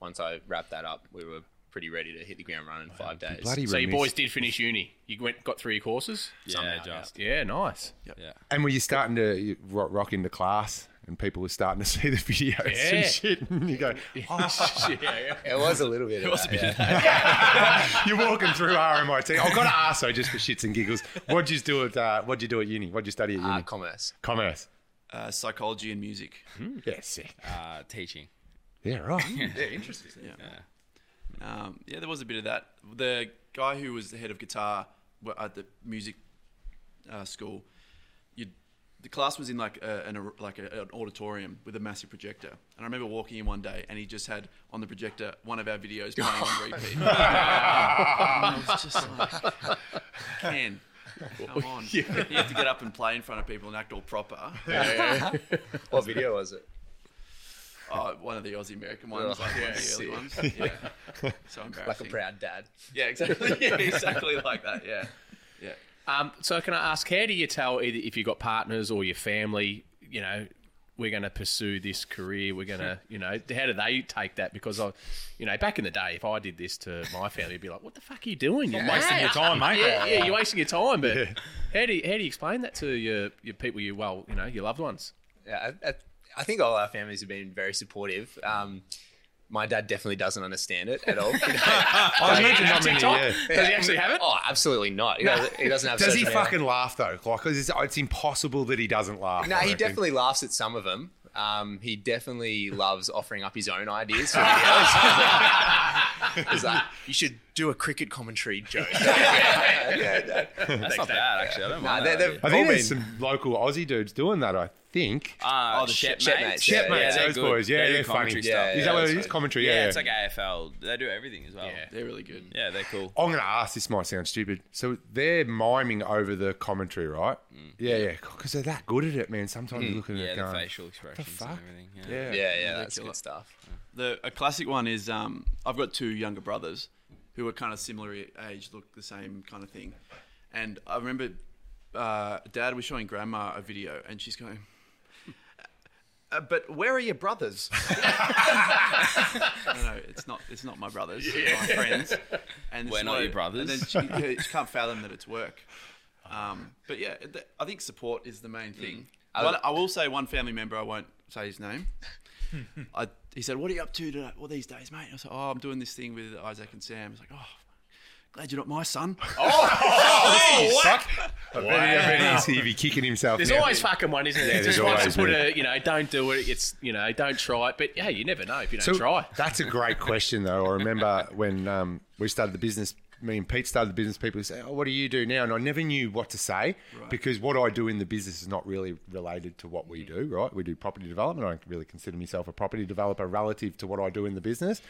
once I wrapped that up, we were pretty ready to hit the ground running in five days. bloody So you remiss. boys did finish uni. You went got through your courses? Yeah, Somehow, just. Yeah, nice. Yeah. And were you starting to rock, rock into class and people were starting to see the [laughs] videos Yeah. and shit? And you go, [laughs] oh, yeah, yeah. It was a little bit. It was a bit. [laughs] you're walking through RMIT. I've got to ask though, just for shits and giggles, what'd you do at uh, what'd you do at uni? What'd you study at uni? Uh, commerce. Commerce. Uh, psychology and music. Yeah, sick. Uh, teaching. Yeah, right. yeah, interesting. Yeah. Um, yeah, there was a bit of that. The guy who was the head of guitar at the music uh, school, you the class was in like a, an, like a, an auditorium with a massive projector. And I remember walking in one day, and he just had on the projector one of our videos playing on [laughs] repeat. [laughs] and I was just like, Ken. Come on. [laughs] You have to get up and play in front of people and act all proper. What video was it? Oh, one of the Aussie American ones, Oh, like one of the oh, early ones. Yeah. So embarrassing. Like a proud dad. Yeah, exactly. Yeah, exactly like that. Yeah. Yeah. Um, so can I ask, how do you tell either if you've got partners or your family, you know, we're going to pursue this career, we're going [laughs] to, you know, how do they take that? Because I, you know, back in the day, if I did this to my family, it'd be like, what the fuck are you doing? You're wasting your [laughs] time, mate. Yeah, yeah, you're wasting your time. But how do you, how do you explain that to your, your people, you well, you know, your loved ones? Yeah, I, I, I think all our families have been very supportive. Um, my dad definitely doesn't understand it at all. I imagine not many, TikTok? yeah. Does he actually have it? Oh, absolutely not. He doesn't, he doesn't have. Does he fucking laugh though? Like, it's, it's impossible that he doesn't laugh. No, I he reckon. definitely laughs at some of them. Um, he definitely loves offering up his own ideas for [laughs] videos. [laughs] He's like, you should do a cricket commentary joke. [laughs] yeah, yeah, That's not bad, actually. I don't Nah, mind they're- they're- I think there's been- some local Aussie dudes doing that. I think. Uh, Oh, the Shep Shep Mates. Mates, Shep yeah, mates, those good. boys. Yeah, They do they're funny. commentary Yeah, stuff. Is that what it that's is? right. Commentary. Yeah, Yeah, it's like AFL. They do everything as well. Yeah. They're really good. Yeah, they're cool. I'm going to ask. This might sound stupid. So they're miming over the commentary, right? Yeah, yeah. Because they're that good at it, man. Sometimes you look at Yeah, it the going, facial expressions fuck? and everything. Yeah. yeah. yeah, yeah, that's good stuff. The a classic one is um, I've got two younger brothers who are kind of similar age, look the same kind of thing, and I remember uh, Dad was showing Grandma a video, and she's going. Uh, but where are your brothers? [laughs] no, no, it's not. It's not my brothers. They're my friends. And We're not like- your brothers. And then she, [laughs] she can't fathom that it's work. Um, but yeah, th- I think support is the main thing. I One, I will say one family member. I won't say his name. [laughs] I, he said, "What are you up to today, all these days, mate?" I was like, "Oh, I'm doing this thing with Isaac and Sam." He's like, "Oh, glad you're not my son." [laughs] Oh, fuck. I bet, I bet he's, he'd be kicking himself. There's now. always fucking one, isn't there? Yeah, Just there's wants always to put a, you know, don't do it. It's, you know, don't try it. But yeah, you never know if you don't So try. that's a great question, though. I remember when um, we started the business. Me and Pete started the business. People say, "Oh, what do you do now?" And I never knew what to say because what I do in the business is not really related to what we do. Right? We do property development. I don't really consider myself a property developer relative to what I do in the business.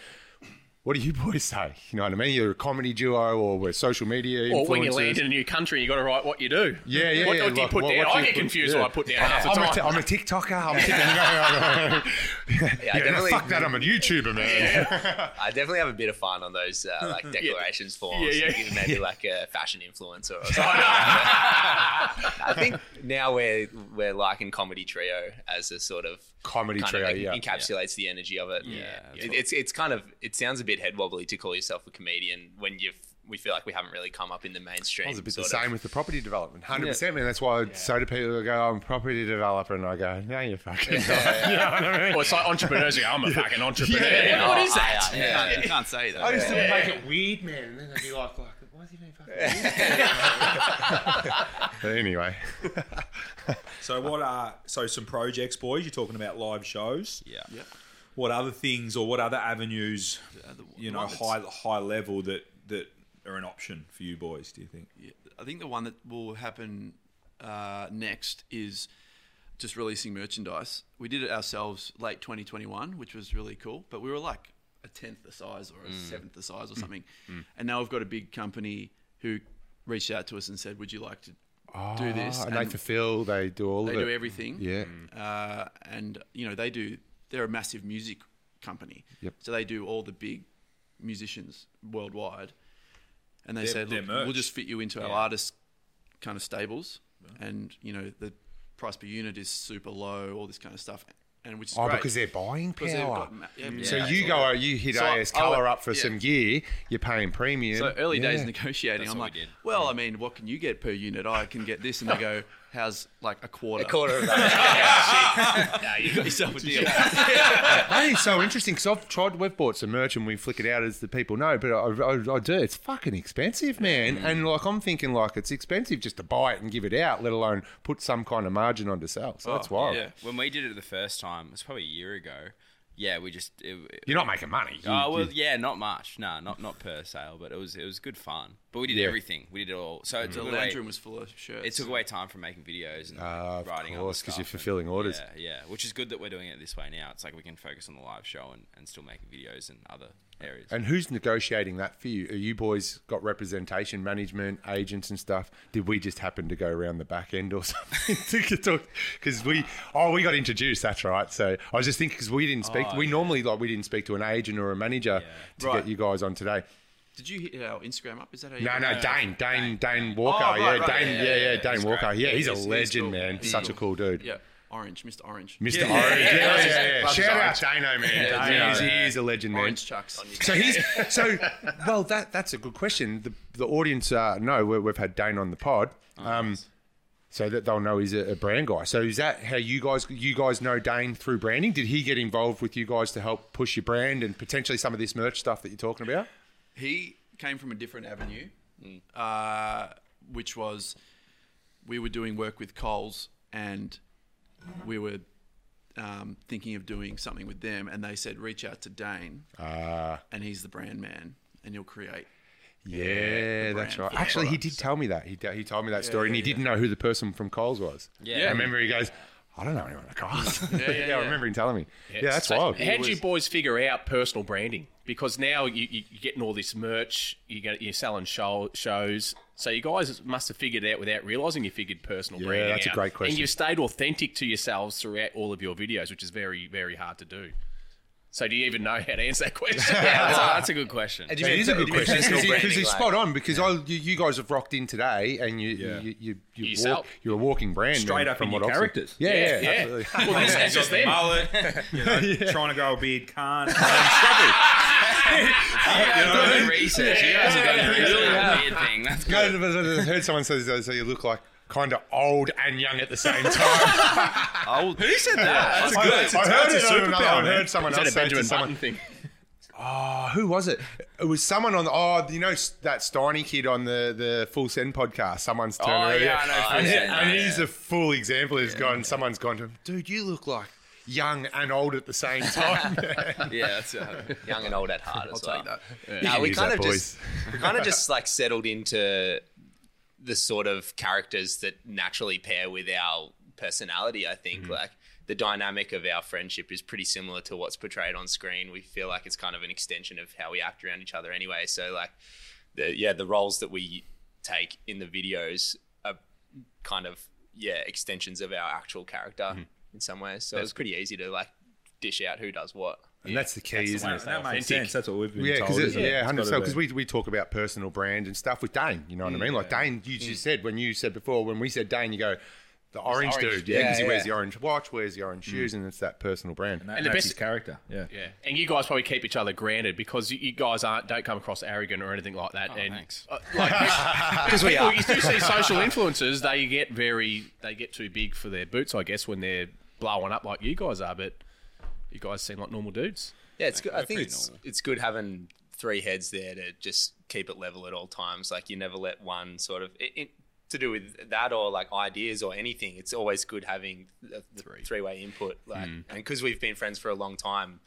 What do you [laughs] boys say? You know what I mean? You're a comedy duo, or we're social media Or when you land in a new country, you got to write what you do. Yeah, yeah, What, yeah. what do you put what- down? what I get confused yeah. what I put down half the I'm, a time. t- I'm a TikToker. I'm a [laughs] TikToker. [laughs] yeah, yeah, definitely- fuck that. I'm a YouTuber, man. [laughs] I definitely have a bit of fun on those uh, [laughs] like declarations forms. Yeah, yeah. Maybe like a fashion influencer or something. I think now we're we're liking comedy trio as a sort of Comedy trio, of yeah. encapsulates the energy of it. Yeah, It- it's it's kind of it sounds a bit head wobbly to call yourself a comedian when you've we feel like we haven't really come up in the mainstream. It's a bit the sort of. same with the property development. 100%, man. That's why I say to people, I go, oh, I'm a property developer. And I go, no, you're fucking not. [laughs] You know what I mean? Or it's like entrepreneurs. You go, I'm a fucking entrepreneur. Yeah. What Oh, is that? yeah, yeah. You can't say that. I used to make it weird, man. And then I'd be like, like why is he being fucking weird? [laughs] But anyway. So what are so some projects, boys? You're talking about live shows. Yeah. What other things or what other avenues, the- you the know, high high level that that are an option for you boys? Do you think? Yeah, I think the one that will happen uh, next is just releasing merchandise. We did it ourselves late 2021, which was really cool. But we were like a tenth the size or a mm. seventh the size or mm. something. Mm. And now we've got a big company who reached out to us and said, "Would you like to ah, do this?" Oh, and they fulfill, they do all they of it. do everything. Yeah. Uh, and you know they do. They're a massive music company. Yep. So they do all the big musicians worldwide. And they Their- said, look, we'll just fit you into our artist kind of stables, and you know the price per unit is super low, all this kind of stuff, and which is Oh, great. because they're buying Because they've power. got yeah, So yeah, you so- go, you hit So AS I Colour went- up for yeah. some gear, you're paying premium. So early days Yeah. negotiating, That's I'm like, we did. well, I mean, what can you get per unit? I can get this, and they go, how's like a quarter? A quarter of that. [laughs] yeah, [laughs] you got yourself a deal. [laughs] That is so interesting because I've tried. We've bought some merch and we flick it out as the people know, but I, I, I do. It's fucking expensive, man. Mm. And like I'm thinking, like it's expensive just to buy it and give it out, let alone put some kind of margin on to sell. So that's wild. yeah. When we did it the first time, it was probably a year ago. Yeah, we just it, You're not making money. You- Oh well, yeah, not much. No, not not per sale, but it was it was good fun. But we did Yeah. everything. We did it all. So it The took lounge away. room was full of shirts. It took away time from making videos and Ah, of writing course, because you're fulfilling and- orders. Yeah, yeah. Which is good that we're doing it this way now. It's like we can focus on the live show and, and still making videos and other areas. And who's negotiating that for you? Are you boys got representation, management, agents, and stuff? Did we just happen to go around the back end or [laughs] something to talk? Because we, oh, we got introduced. That's right. So I was just thinking because we didn't speak. Oh, we yeah. normally like we didn't speak to an agent or a manager to Right. get you guys on today. Did you hit our Instagram up? Is that how you No, no, Dane, Dane, Dane oh, Walker. Oh, right, yeah, right, Dane, yeah, yeah, yeah, yeah, yeah, Dane he's Walker. Yeah, Yeah, he's a he's- he's legend, cool. man. He's Such a cool. cool dude. Yeah, Orange, Mr. Orange. Mr. Yeah, Orange. yeah, Yeah, yeah, yeah. yeah. Shout out Orange. Dano, man. Yeah, Dano, yeah. he is a legend, man. Orange chucks. So he's [laughs] so well. That that's a good question. The the audience uh, know we- we've had Dane on the pod, um, so that they'll know he's a, a brand guy. So is that how you guys you guys know Dane through branding? Did he get involved with you guys to help push your brand and potentially some of this merch stuff that you're talking about? He came from a different avenue, uh, which was we were doing work with Coles and we were um, thinking of doing something with them, and they said reach out to Dane, Uh, and he's the brand man, and he'll create. yeah, the that's brand right. for the Actually, he products. did tell me that. He he told me that Yeah, story, and he yeah, didn't know who the person from Coles was. Yeah. I remember he goes, "I don't know anyone at Coles." yeah, yeah, [laughs] I yeah. remember him telling me. Yeah, that's So wild. How did you boys figure out personal branding? Because now you, you, you're getting all this merch, you get, you're selling show, shows. So you guys must have figured it out without realising you figured personal brand. Yeah, branding that's a great question. And you've stayed authentic to yourselves throughout all of your videos, which is very, very hard to do. So do you even know how to answer that question? [laughs] yeah, that's a, that's a good question. And do you It mean is a good do you mean question because branding, it's like- spot on. Because I, you, you guys have rocked in today, and you yeah. you, you, you, you walk, you're a walking brand, Straight up from in what your characters. Yeah, yeah, Yeah. absolutely. well, this is Got just the them. mullet, [laughs] you know, trying to go a beard can't. [laughs] You guys have done research. You guys have done the research. Weird thing. That's No, good. but I heard someone say uh, so you look like kind of old and young at the same time. [laughs] Old. Who said that? I, I heard that's a it. on superpower, another- I man. heard someone else a say to someone. Button thing? Oh, who was it? It was someone on the. Oh, you know that Steiny kid on the the Full Send podcast. Someone's turned Oh, around, yeah, I know Full and, he- Send, and yeah. he's a full example. He's gone. Someone's gone to him, dude. You look like young and old at the same [laughs] time. Yeah, that's uh, young and old at heart as well. take that. You No, we kind that, of boys. just we kind of just like settled into the sort of characters that naturally pair with our personality. I think like the dynamic of our friendship is pretty similar to what's portrayed on screen. We feel like it's kind of an extension of how we act around each other anyway. So like the yeah the roles that we take in the videos are kind of yeah extensions of our actual character in some ways. So it's pretty easy to like dish out who does what. and that's the key, isn't it? That makes sense. That's what we've been Yeah, told. because it? yeah, hundred gotta percent. Because we we talk about personal brand and stuff with Dane. You know what I mean? Like Dane, you just said when you said before when we said Dane, you go the orange, orange. dude, yeah, because he wears yeah. the orange watch, wears the orange shoes, and it's that personal brand. And, that, And the that's best- his character. Yeah. Yeah, and you guys probably keep each other granted because you, you guys aren't don't come across arrogant or anything like that. Oh, and thanks. uh, like [laughs] because we are. you do see social influencers, they get very they get too big for their boots, I guess, when they're blowing up like you guys are. But you guys seem like normal dudes. Yeah, it's good. I think it's normal. it's good having three heads there to just keep it level at all times. Like you never let one sort of it, it, to do with that or like ideas or anything. It's always good having the, the three way input. Like, mm. and because we've been friends for a long time,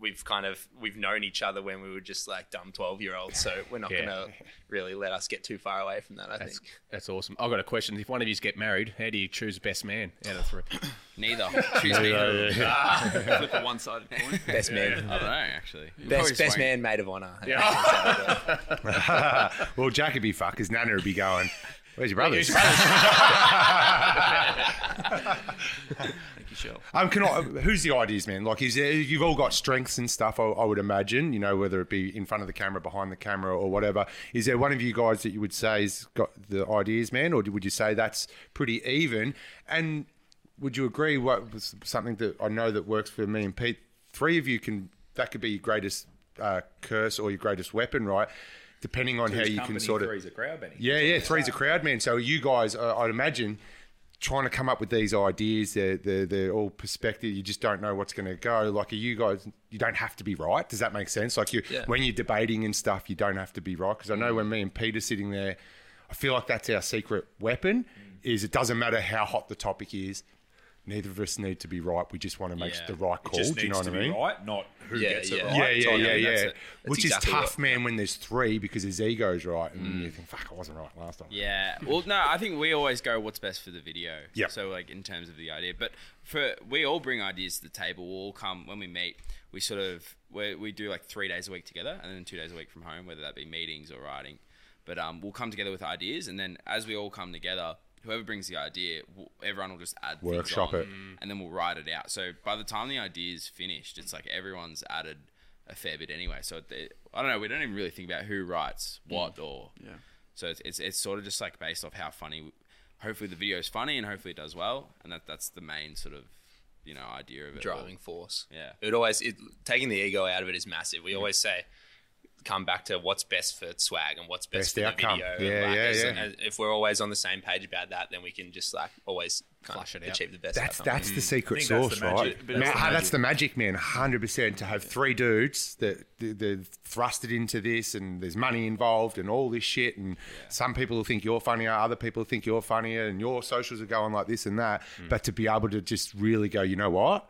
we've kind of we've known each other when we were just like dumb twelve year olds. So we're not Yeah. gonna [laughs] really let us get too far away from that. I That's think. that's awesome. I've got a question. If one of you get married, how do you choose best man out of three? [coughs] [laughs] neither. Choose me. Ah. [laughs] Flip a one-sided coin. Best man, I don't know actually. best best man, maid of honor. yeah. well, Jack would be fucked because Nana would be going. Where's your brothers? [laughs] Thank you, Shell. Um, can I, who's the ideas, man? Like, is there, you've all got strengths and stuff. I, I would imagine, you know, whether it be in front of the camera, behind the camera, or whatever. Is there one of you guys that you would say has got the ideas, man, or would you say that's pretty even? And would you agree? What was something that I know that works for me and Pete? Three of you can that could be your greatest uh, curse or your greatest weapon, right? Depending on how you can sort of Three's a crowd, Benny. yeah, yeah, three's a crowd, man. So you guys, uh, I'd imagine, trying to come up with these ideas. They're, they're, they're all perspective. You just don't know what's going to go. Like, are you guys, you don't have to be right. Does that make sense? Like, you Yeah. when you're debating and stuff, you don't have to be right. Because I know when me and Pete are sitting there, I feel like that's our secret weapon. Is it doesn't matter how hot the topic is. Neither of us need to be right. We just want to make Yeah. the right call. Do you know what I mean? right, not who Yeah, gets it yeah. right. Yeah, yeah, Totally, yeah, that's yeah. it. That's Which exactly is tough, what- man, when there's three because his ego's right, and you think, "Fuck, I wasn't right last time." Yeah. Well, no, I think we always go what's best for the video. Yep. So like in terms of the idea, but for we all bring ideas to the table. We'll all come when we meet. We sort of we we do like three days a week together, and then two days a week from home, whether that be meetings or writing. But um, we'll come together with ideas, and then as we all come together, whoever brings the idea, we'll, everyone will just add things Workshop on, it. and then we'll write it out. So by the time the idea is finished, it's like everyone's added a fair bit anyway. So it, I don't know. We don't even really think about who writes mm. what or Yeah. so it's, it's it's sort of just like based off how funny. Hopefully the video is funny and hopefully it does well, and that that's the main sort of you know idea of it. all. driving force. Yeah. It always it, taking the ego out of it is massive. We always say come back to what's best for swag and what's best, Best for the outcome. video. Yeah, like, yeah, as- yeah. as- if we're always on the same page about that, then we can just like always kind Flush of it out. achieve the best. That's outcome. that's the mm. secret I that's sauce, the right? magic. Man, That's the that's, magic. the magic, man. Hundred percent. To have three dudes that that- they're thrusted into this, and there's money involved, and all this shit, and some people think you're funnier, other people think you're funnier, and your socials are going like this and that. Mm. But to be able to just really go, you know what?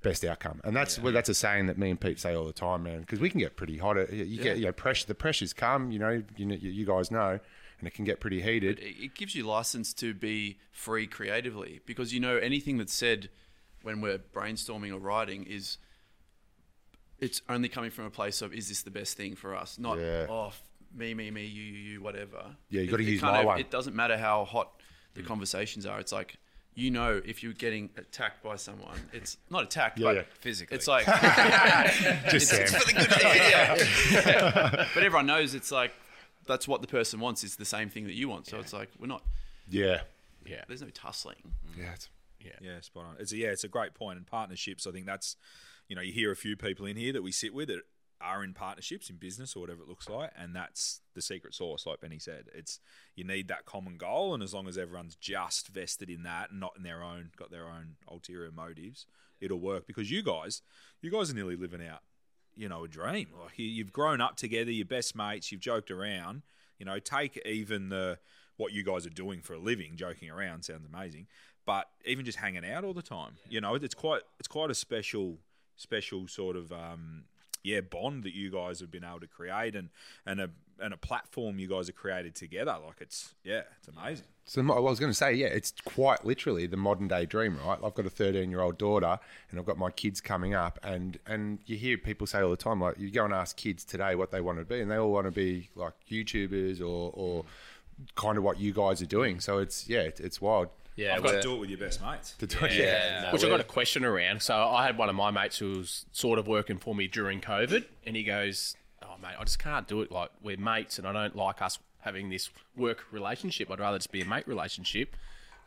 Best outcome, and that's well, that's a saying that me and Pete say all the time, man. Because we can get pretty hot. You get you know pressure. The pressures come. You know, you you guys know, and it can get pretty heated. it it gives you license to be free creatively because you know anything that's said when we're brainstorming or writing is it's only coming from a place of is this the best thing for us not Yeah. oh me me me you you you whatever Yeah, you It- gotta use my of- one. it doesn't matter how hot the mm. conversations are it's like you know if you're getting attacked by someone it's not attacked Yeah, but yeah. Physically. it's like Just Sam. but everyone knows it's like that's what the person wants is the same thing that you want so it's like we're not Yeah, Yeah. there's no tussling yeah. It's, Yeah, spot on. It's a, yeah, it's a great point. And partnerships, I think that's, you know, you hear a few people in here that we sit with that are in partnerships in business or whatever it looks like, and that's the secret sauce, like Benny said. It's you need that common goal, and as long as everyone's just vested in that and not in their own, got their own ulterior motives, it'll work. Because you guys, you guys are nearly living out, you know, a dream. Like you, you've grown up together, you're best mates, you've joked around. You know, take even the what you guys are doing for a living, joking around sounds amazing, but even just hanging out all the time, you know, it's quite it's quite a special special sort of um, yeah bond that you guys have been able to create and and a and a platform you guys have created together. Like it's yeah, it's amazing. So I was going to say, yeah, it's quite literally the modern day dream, right? I've got a 13 year old daughter, and I've got my kids coming up, and and you hear people say all the time, like you go and ask kids today what they want to be, and they all want to be like YouTubers or or kind of what you guys are doing. So it's yeah, it's, it's wild. Yeah, I've got to do it with your best mates. To do it, yeah. no, Which I we're- got a question around. So I had one of my mates who was sort of working for me during COVID, and he goes, "Oh mate, I just can't do it. Like we're mates, and I don't like us having this work relationship. I'd rather just be a mate relationship."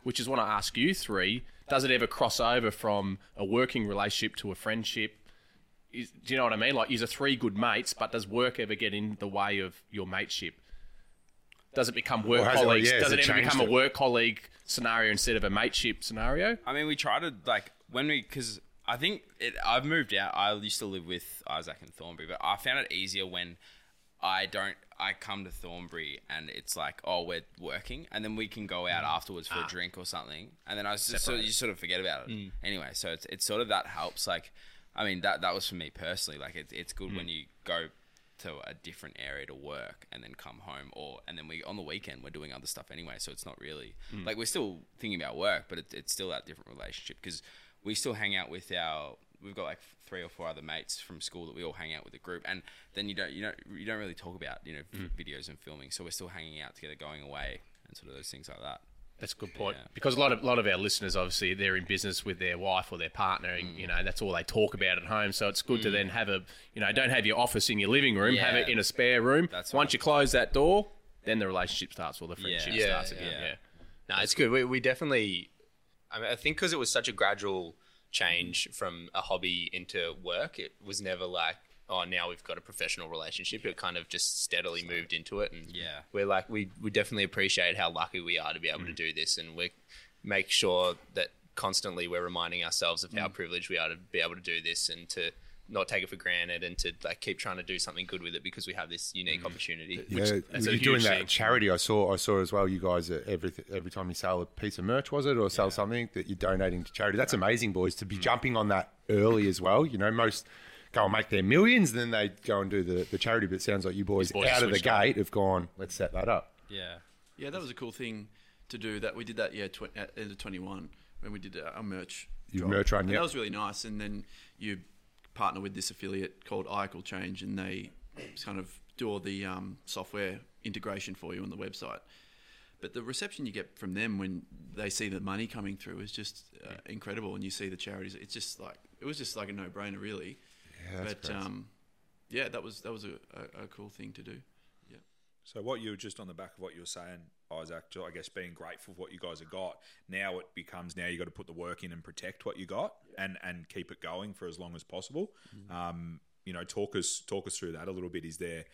Which is when I ask you three: Does it ever cross over from a working relationship to a friendship? Is, do you know what I mean? Like, you're three good mates, but does work ever get in the way of your mateship? Does it become work Or has it- colleagues? yeah, does it, it ever changed become a work colleague scenario instead of a mateship scenario? I mean, we try to like when we because I think it. I've moved out. I used to live with Isaac and Thornbury, but I found it easier when I don't. I come to Thornbury and it's like, oh, we're working, and then we can go out mm. afterwards for a ah. drink or something, and then I was just, so you sort of forget about it mm. anyway. So it's it's sort of that helps. Like, I mean, that that was for me personally. Like, it's it's good mm. when you go to a different area to work and then come home or and then we on the weekend we're doing other stuff anyway so it's not really hmm. like we're still thinking about work but it, it's still that different relationship because we still hang out with our we've got like three or four other mates from school that we all hang out with a group and then you don't you don't you don't really talk about you know v- videos and filming so we're still hanging out together going away and sort of those things like that That's a good point. Yeah. Because a lot of lot of our listeners, obviously, they're in business with their wife or their partner, and mm. you know that's all they talk about at home. So it's good to mm. then have a, you know, don't have your office in your living room, have it in a spare room. That's Once right. you close that door, then the relationship starts or the friendship Yeah. starts Yeah, again. yeah. Yeah. No, it's good. We, we definitely, I mean, I think because it was such a gradual change from a hobby into work, it was never like, oh, now we've got a professional relationship. It kind of just steadily moved into it. And Yeah. we're like, we, we definitely appreciate how lucky we are to be able to mm. do this. And we make sure that constantly we're reminding ourselves of how mm. privileged we are to be able to do this and to not take it for granted and to like keep trying to do something good with it because we have this unique mm. opportunity. Yeah, that's a you're doing that thing. charity. I saw. I saw as well. You guys, uh, every every time you sell a piece of merch, was it, or sell something that you're donating to charity? That's amazing, boys. To be jumping on that early as well. You know, most go and make their millions, and then they go and do the, the charity. But it sounds like you boys, boys out of the switched on. gate have gone. Let's set that up. Yeah. Yeah, that was a cool thing to do. That we did that yeah tw- at end of twenty one when we did our our merch. Your merch run, And yeah. That was really nice. And then you partner with this affiliate called Icle Change, and they kind of do all the um, software integration for you on the website. But the reception you get from them when they see the money coming through is just uh, incredible, and you see the charities. It's just like it was just like a no brainer, really. Yeah, that's but great. um, yeah, that was that was a, a, a cool thing to do. Yeah. So what you were just on the back of what you were saying, Isaac, I guess being grateful for what you guys have got. Now it becomes now you got to put the work in and protect what you got and and keep it going for as long as possible. Um, you know, talk us talk us through that a little bit. Is there,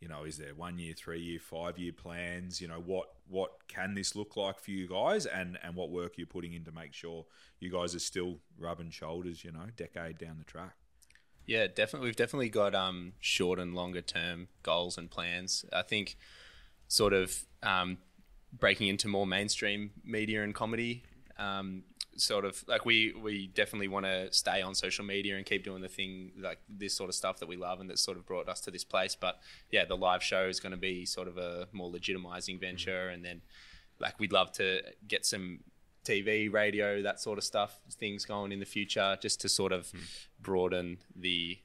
you know, is there one year, three year, five year plans? You know, what what can this look like for you guys, and and what work are you're putting in to make sure you guys are still rubbing shoulders. You know, decade down the track. Yeah, definitely. We've definitely got um, short and longer term goals and plans. I think sort of um, breaking into more mainstream media and comedy. Um, sort of like we we definitely want to stay on social media and keep doing the thing like this sort of stuff that we love and that sort of brought us to this place. But yeah, the live show is going to be sort of a more legitimizing venture, and then like we'd love to get some TV, radio, that sort of stuff, things going in the future, just to sort of broaden the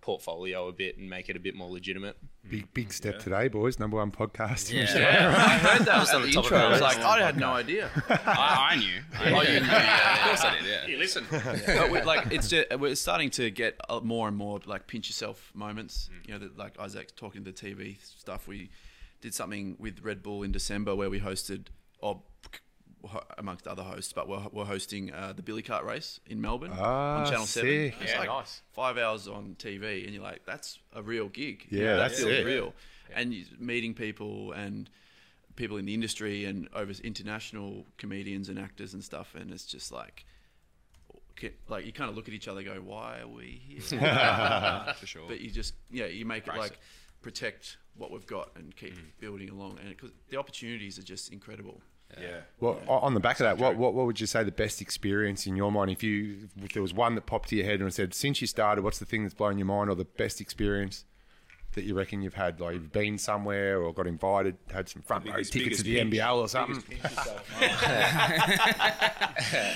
portfolio a bit and make it a bit more legitimate. Big big step today, boys. Number one podcast. Yeah. I heard that was [laughs] on at the the top intro. our I was like, I had no idea. [laughs] I, I knew. I knew. yeah, of course I did. Yeah. Here, listen. [laughs] but we, like it's just, we're starting to get uh, more and more like pinch yourself moments. Mm. You know, that, like Isaac's talking to the TV stuff. We did something with Red Bull in December where we hosted, or amongst other hosts, but we're, we're hosting uh, the Billy Cart race in Melbourne Ah, on Channel Seven. It's Yeah, like nice. five hours on TV, and you're like, that's a real gig. Yeah, You know, that that's feels it. real. And meeting people and people in the industry and over international comedians and actors and stuff, and it's just like like you kind of look at each other, and go, "Why are we here?" [laughs] [laughs] For sure. But you just yeah, you make it like it. protect what we've got and keep building along, and because the opportunities are just incredible. Yeah. Well, on the back of that, what, what what would you say the best experience in your mind? If you if there was one that popped to your head and said, since you started, what's the thing that's blown your mind, or the best experience that you reckon you've had? Like you've been somewhere or got invited, had some front row Biggest- tickets to the pinch. NBL or something. [laughs]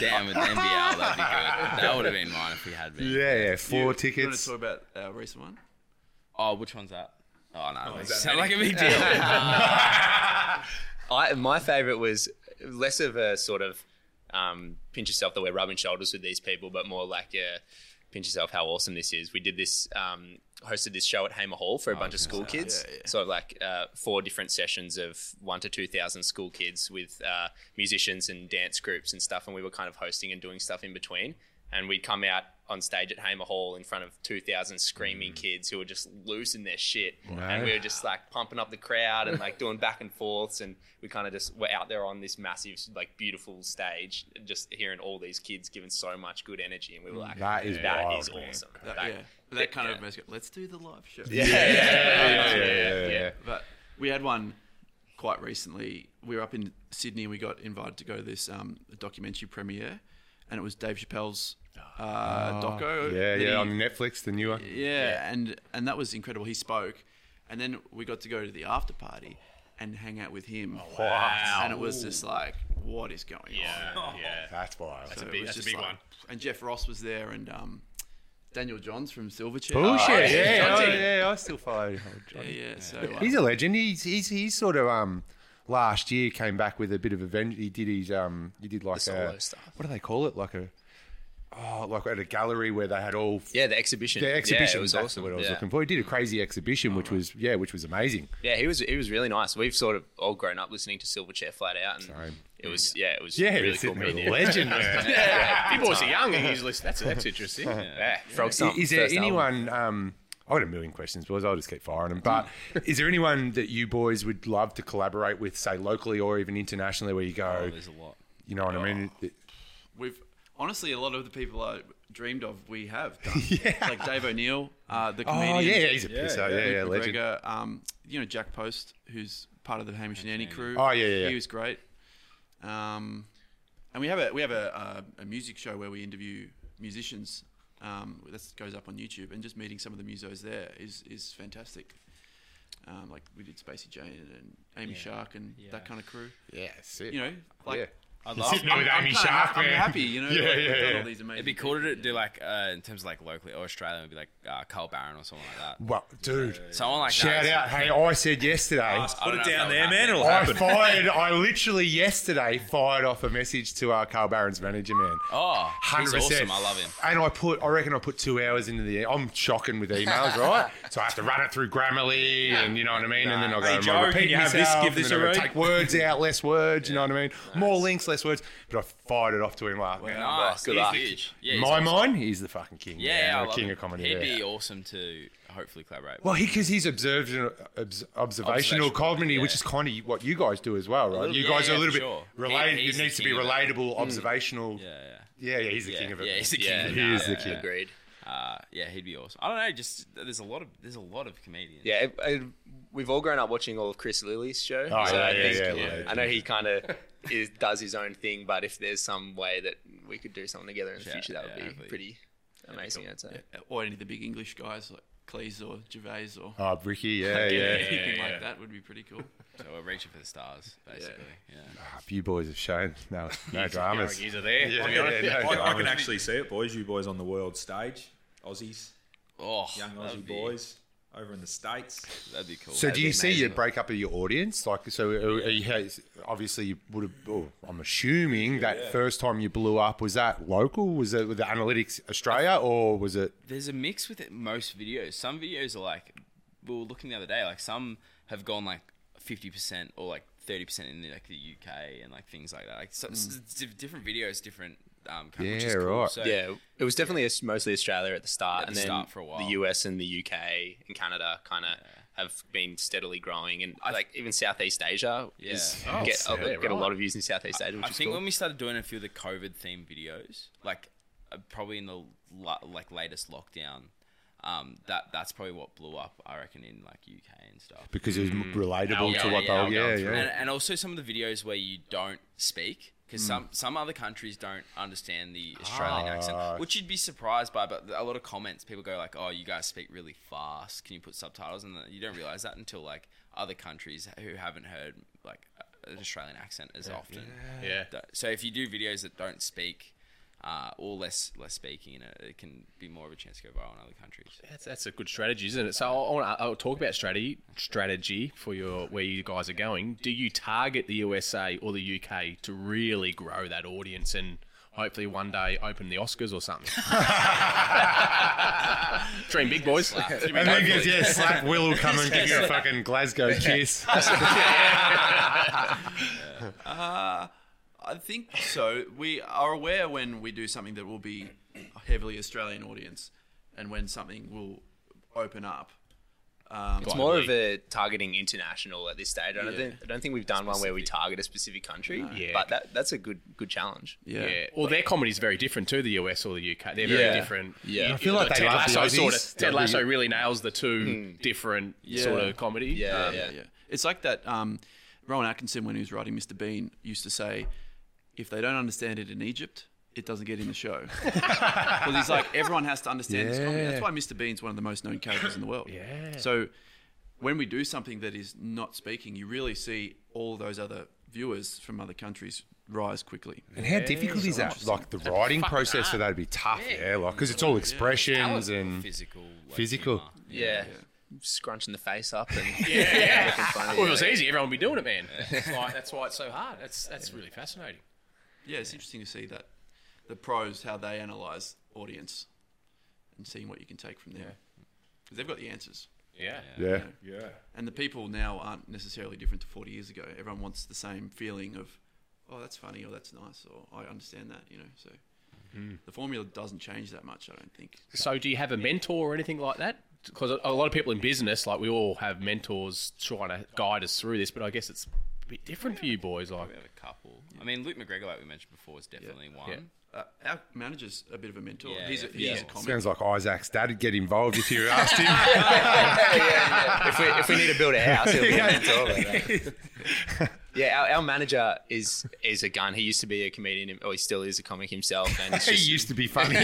Damn, with the NBL, that'd be good. That would have been mine if we had been. Yeah, yeah, four You want tickets. to talk about our recent one? Oh, which one's that? Oh no, oh, is it that sound like a big deal. [laughs] [laughs] I my favorite was less of a sort of um, pinch yourself that we're rubbing shoulders with these people, but more like a pinch yourself how awesome this is. We did this um, hosted this show at Hamer Hall for a bunch of school kids. yeah, yeah. So like uh, four different sessions of one to two thousand school kids with uh, musicians and dance groups and stuff, and we were kind of hosting and doing stuff in between. And we'd come out on stage at Hamer Hall in front of 2,000 screaming kids who were just losing their shit. And we were just like pumping up the crowd and like doing back and forths. And we kind of just were out there on this massive, like beautiful stage, just hearing all these kids giving so much good energy. And we were like, That is that wild, is awesome. That, That- yeah, But that kind yeah. of makes it, let's do the live show. [laughs] Yeah, yeah, yeah, yeah, yeah, yeah. But we had one quite recently. We were up in Sydney and we got invited to go to this um, documentary premiere, and it was Dave Chappelle's uh, doco. Oh, Yeah, yeah, he- on Netflix, the new one. yeah, and and that was incredible. He spoke, and then we got to go to the after party and hang out with him. wow. And it was just like, what is going on? yeah. That's wild. So a it big- was that's a just big like- one. And Jeff Ross was there, and um, Daniel Johns from Silverchair. Bullshit. Oh, yeah, Johnny. oh, yeah, I still follow old yeah, Johnny. yeah. So uh, He's a legend. He's he's he's sort of um last year came back with a bit of a vengeance. He did his um he did like solo a stuff. what do they call it? Like a oh like at a gallery where they had all Yeah, the exhibition. the exhibition Yeah, was that's awesome. what I was yeah. looking for. He did a crazy exhibition, which was yeah, which was amazing. Yeah, he was he was really nice. We've sort of all grown up listening to Silverchair flat out, and Same. it was yeah, it was Yeah, really cool sitting there meeting a legend. [laughs] Yeah, you boys are young and he's listening. That's, that's interesting. [laughs] Yeah, Frogstomp. Is there anyone? Um, I've got a million questions, boys. I'll just keep firing them. But [laughs] is there anyone that you boys would love to collaborate with, say locally or even internationally, where you go, Oh, there's a lot. you know what I mean? We've honestly a lot of the people I dreamed of, we have done. [laughs] yeah. Like Dave O'Neill, uh, the comedian. Oh yeah, he's a pisser. Yeah, yeah, Luke legend. Um, you know Jack Post, who's part of the Hamish and Andy crew. Oh, yeah, yeah, yeah. He was great. Um, and we have a we have a, a, a music show where we interview musicians. Um, that goes up on YouTube, and just meeting some of the musos there is is fantastic. Um, like we did Spacey Jane and Amy Shark and that kind of crew. Yeah, sick. You know, like Yeah. I'd Sitting there with I'm Amy kinda- Shark, I'm happy, you know. [laughs] Yeah, like, yeah, we've done yeah. all these amazing It'd be cool to do like uh, in terms of like locally or Australia, it'd be like uh, Carl Barron or something like that. Well, dude, Someone like shout that. out. Hey, I said yesterday. I Put don't it know if down that would there, man. happen. It'll I happen. [laughs] fired. I literally yesterday fired off a message to our Carl Barron's manager, man. Oh, he's Hundred percent. awesome. I love him. And I put, I reckon I put two hours into the. I'm shocking with emails, right? [laughs] So I have to run it through Grammarly, and you know what I mean. And then I go, Hey, am I Joe, can you have this? myself? Give And this then a I gotta read. Take words out, less words. You know what I mean? More links, less words. But I fired it off to him like, man, Nice. good luck. Yeah, in my awesome. mind, he's the fucking king. Yeah, man, I the love king him. of comedy. He'd yeah. be awesome to hopefully collaborate. Well, he because he's observational, obs- observational Observational, comedy, yeah. which is kind of what you guys do as well, right? little- you yeah, guys are a little for bit sure. related. He- it needs to be king of it. relatable, observational. yeah, yeah. Yeah, yeah, he's the king of it. yeah, he's the [laughs] king. he is the king. Agreed. Uh, yeah, he'd be awesome. I don't know. Just there's a lot of there's a lot of comedians. Yeah, it, it, we've all grown up watching all of Chris Lilley's show. Oh, so yeah, I yeah, think- yeah, legend. I know he kind of is does his own thing, but if there's some way that we could do something together in the Yeah, future, that would yeah, be hopefully. pretty amazing. I'd say. or any of the big English guys like Cleese or Gervais or Oh, Ricky, yeah, anything yeah. like that would be pretty cool. So we're reaching for the stars, basically. Yeah. Ah, you boys have shown no, no [laughs] dramas. Arrogans are there. Yeah, I'll be honest. yeah, no I, I can actually see it, boys. You boys on the world stage, Aussies, Oh, young Aussie be, boys over in the states. That'd be cool. So, do you see your amazing. break up of your audience? Like, so are, are you, obviously you would have. Oh, I'm assuming that first time you blew up was that local? Was it with the Analytics Australia, or was it? There's a mix with it, most videos. Some videos are like we were looking the other day. Like some have gone like fifty percent or like thirty percent in the, like the UK and like things like that. Like so, mm. it's- it's different videos, different. Um, countries, which is Yeah, cool. right. So, Yeah, it was definitely as- mostly Australia at the start, At the and then start for a while. the US and the UK and Canada kind of have been steadily growing, and like even Southeast Asia is Yeah. get, Oh, a, yeah, get a lot of views in Southeast Asia, which I is think cool. when we started doing a few of the COVID themed videos, like uh, probably in the la- like latest lockdown, um, that that's probably what blew up. I reckon in like UK and stuff. Because it was relatable Yeah, to what yeah, they were. go Yeah, through. yeah. And, and also some of the videos where you don't speak because some some other countries don't understand the Australian Ah. accent, which you'd be surprised by. But a lot of comments, people go like, "Oh, you guys speak really fast. Can you put subtitles?" And you don't realize that until like other countries who haven't heard like an Australian accent as often. Yeah. So if you do videos that don't speak. Uh, or less less speaking, it, it can be more of a chance to go viral in other countries. That's, that's a good strategy, isn't it? So I want to I'll talk about strategy strategy for your where you guys are going. Do you target the USA or the UK to really grow that audience and hopefully one day open the Oscars or something? [laughs] Dream big, boys. And then goes, yeah, slap Will will come and give you a [laughs] fucking Glasgow kiss. [laughs] I think so. We are aware when we do something that will be a heavily Australian audience, and when something will open up. Um, It's more of a targeting international at this stage. I don't, Yeah. think, I don't think we've done one where we target a specific country, Yeah. but that, that's a good good challenge. yeah. Yeah. Well, their comedy is very different to the US or the UK. They're very Yeah. different. Yeah. I feel like they Ted Lasso sort of Ted Lasso really nails the two different sort of comedy. Yeah, Um, yeah. yeah. It's like that. Um, Rowan Atkinson, when he was writing Mr. Bean, used to say, "If they don't understand it in Egypt, it doesn't get in the show." [laughs] Because he's like, everyone has to understand this comedy. That's why Mr. Bean's one of the most known characters in the world. Yeah. So when we do something that is not speaking, you really see all those other viewers from other countries rise quickly. And how difficult is that? Like the writing process for that would be tough, yeah. Like because it's all expressions and physical, like, physical. humour. Yeah. Scrunching the face up and [laughs] Yeah. [laughs] looking funny. Well, if it was easy, everyone would be doing it, man. That's why, that's why it's so hard. That's that's really fascinating. Yeah, it's interesting to see that the pros how they analyze audience and seeing what you can take from there because they've got the answers. Yeah. yeah. Yeah. And the people now aren't necessarily different to 40 years ago. Everyone wants the same feeling of, oh, that's funny or that's nice or I understand that, you know. So hmm. the formula doesn't change that much, I don't think. So, do you have a mentor or anything like that? Because a lot of people in business, like we all have mentors trying to guide us through this, but I guess it's a bit different for you boys. Like, We have a couple. I mean, Luke McGregor, like we mentioned before, is definitely one. Yeah. Uh, our manager's a bit of a mentor. Yeah, he's a, yeah, he's yeah. a comic. Sounds like Isaac's dad would get involved if you [laughs] asked him. if we if we need to build a house, he'll be a [laughs] mentor. But, [laughs] yeah, our, our manager is is a gun. He used to be a comedian, or he still is a comic himself, and he's he used to be funny.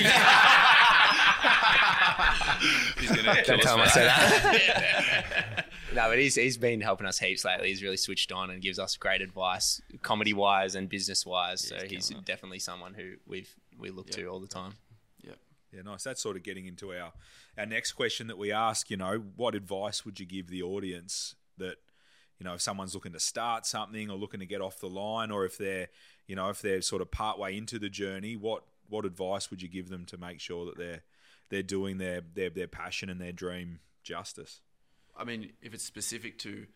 He's gonna Don't tell him I said that. No, but he's he's been helping us heaps lately. He's really switched on and gives us great advice, comedy wise and business wise. So he's he's definitely someone who we've we look to all the time. Yeah, yeah, nice. That's sort of getting into our our next question that we ask. You know, what advice would you give the audience that you know if someone's looking to start something or looking to get off the line, or if they're you know if they're sort of part way into the journey, what what advice would you give them to make sure that they're they're doing their their their passion and their dream justice? I mean, if it's specific to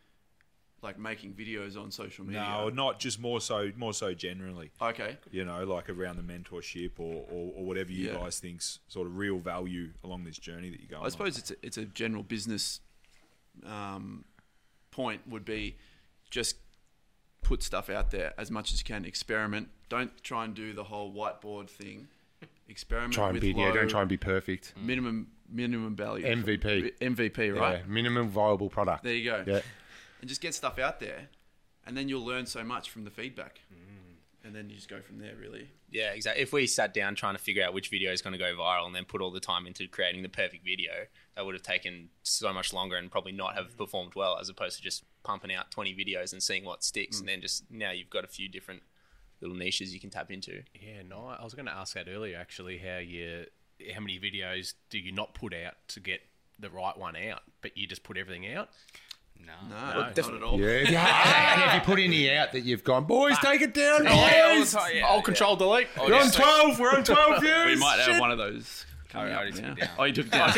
like making videos on social media. No, not just more so more so generally. Okay. You know, like around the mentorship or, or, or whatever you Yeah. guys think's sort of real value along this journey that you're going. On. I suppose it's a, it's a general business um, point would be just put stuff out there as much as you can. Experiment. Don't try and do the whole whiteboard thing. Experiment. try and with be yeah, don't try and be perfect. minimum minimum value. MVP. MVP. Right. Yeah, minimum viable product. There you go. Yeah. And just get stuff out there, and then you'll learn so much from the feedback, mm. and then you just go from there. Really. Yeah, exactly. If we sat down trying to figure out which video is going to go viral and then put all the time into creating the perfect video, that would have taken so much longer and probably not have mm. performed well as opposed to just pumping out 20 videos and seeing what sticks. And mm. then just now you've got a few different little niches you can tap into. yeah, no, I was going to ask that earlier. Actually, how you how many videos do you not put out to get the right one out, but you just put everything out? No. No, not at all. Yeah, yeah. [laughs] and have you put any out that you've gone, boys, take it down, Yeah, all the boys? time, yeah, I'll yeah. control delete. Oh, We're yeah. on 12, we're on 12 [laughs] views. We might have Shit. one of those. Coming oh, I up took now. it down. Oh, you took it down. [laughs]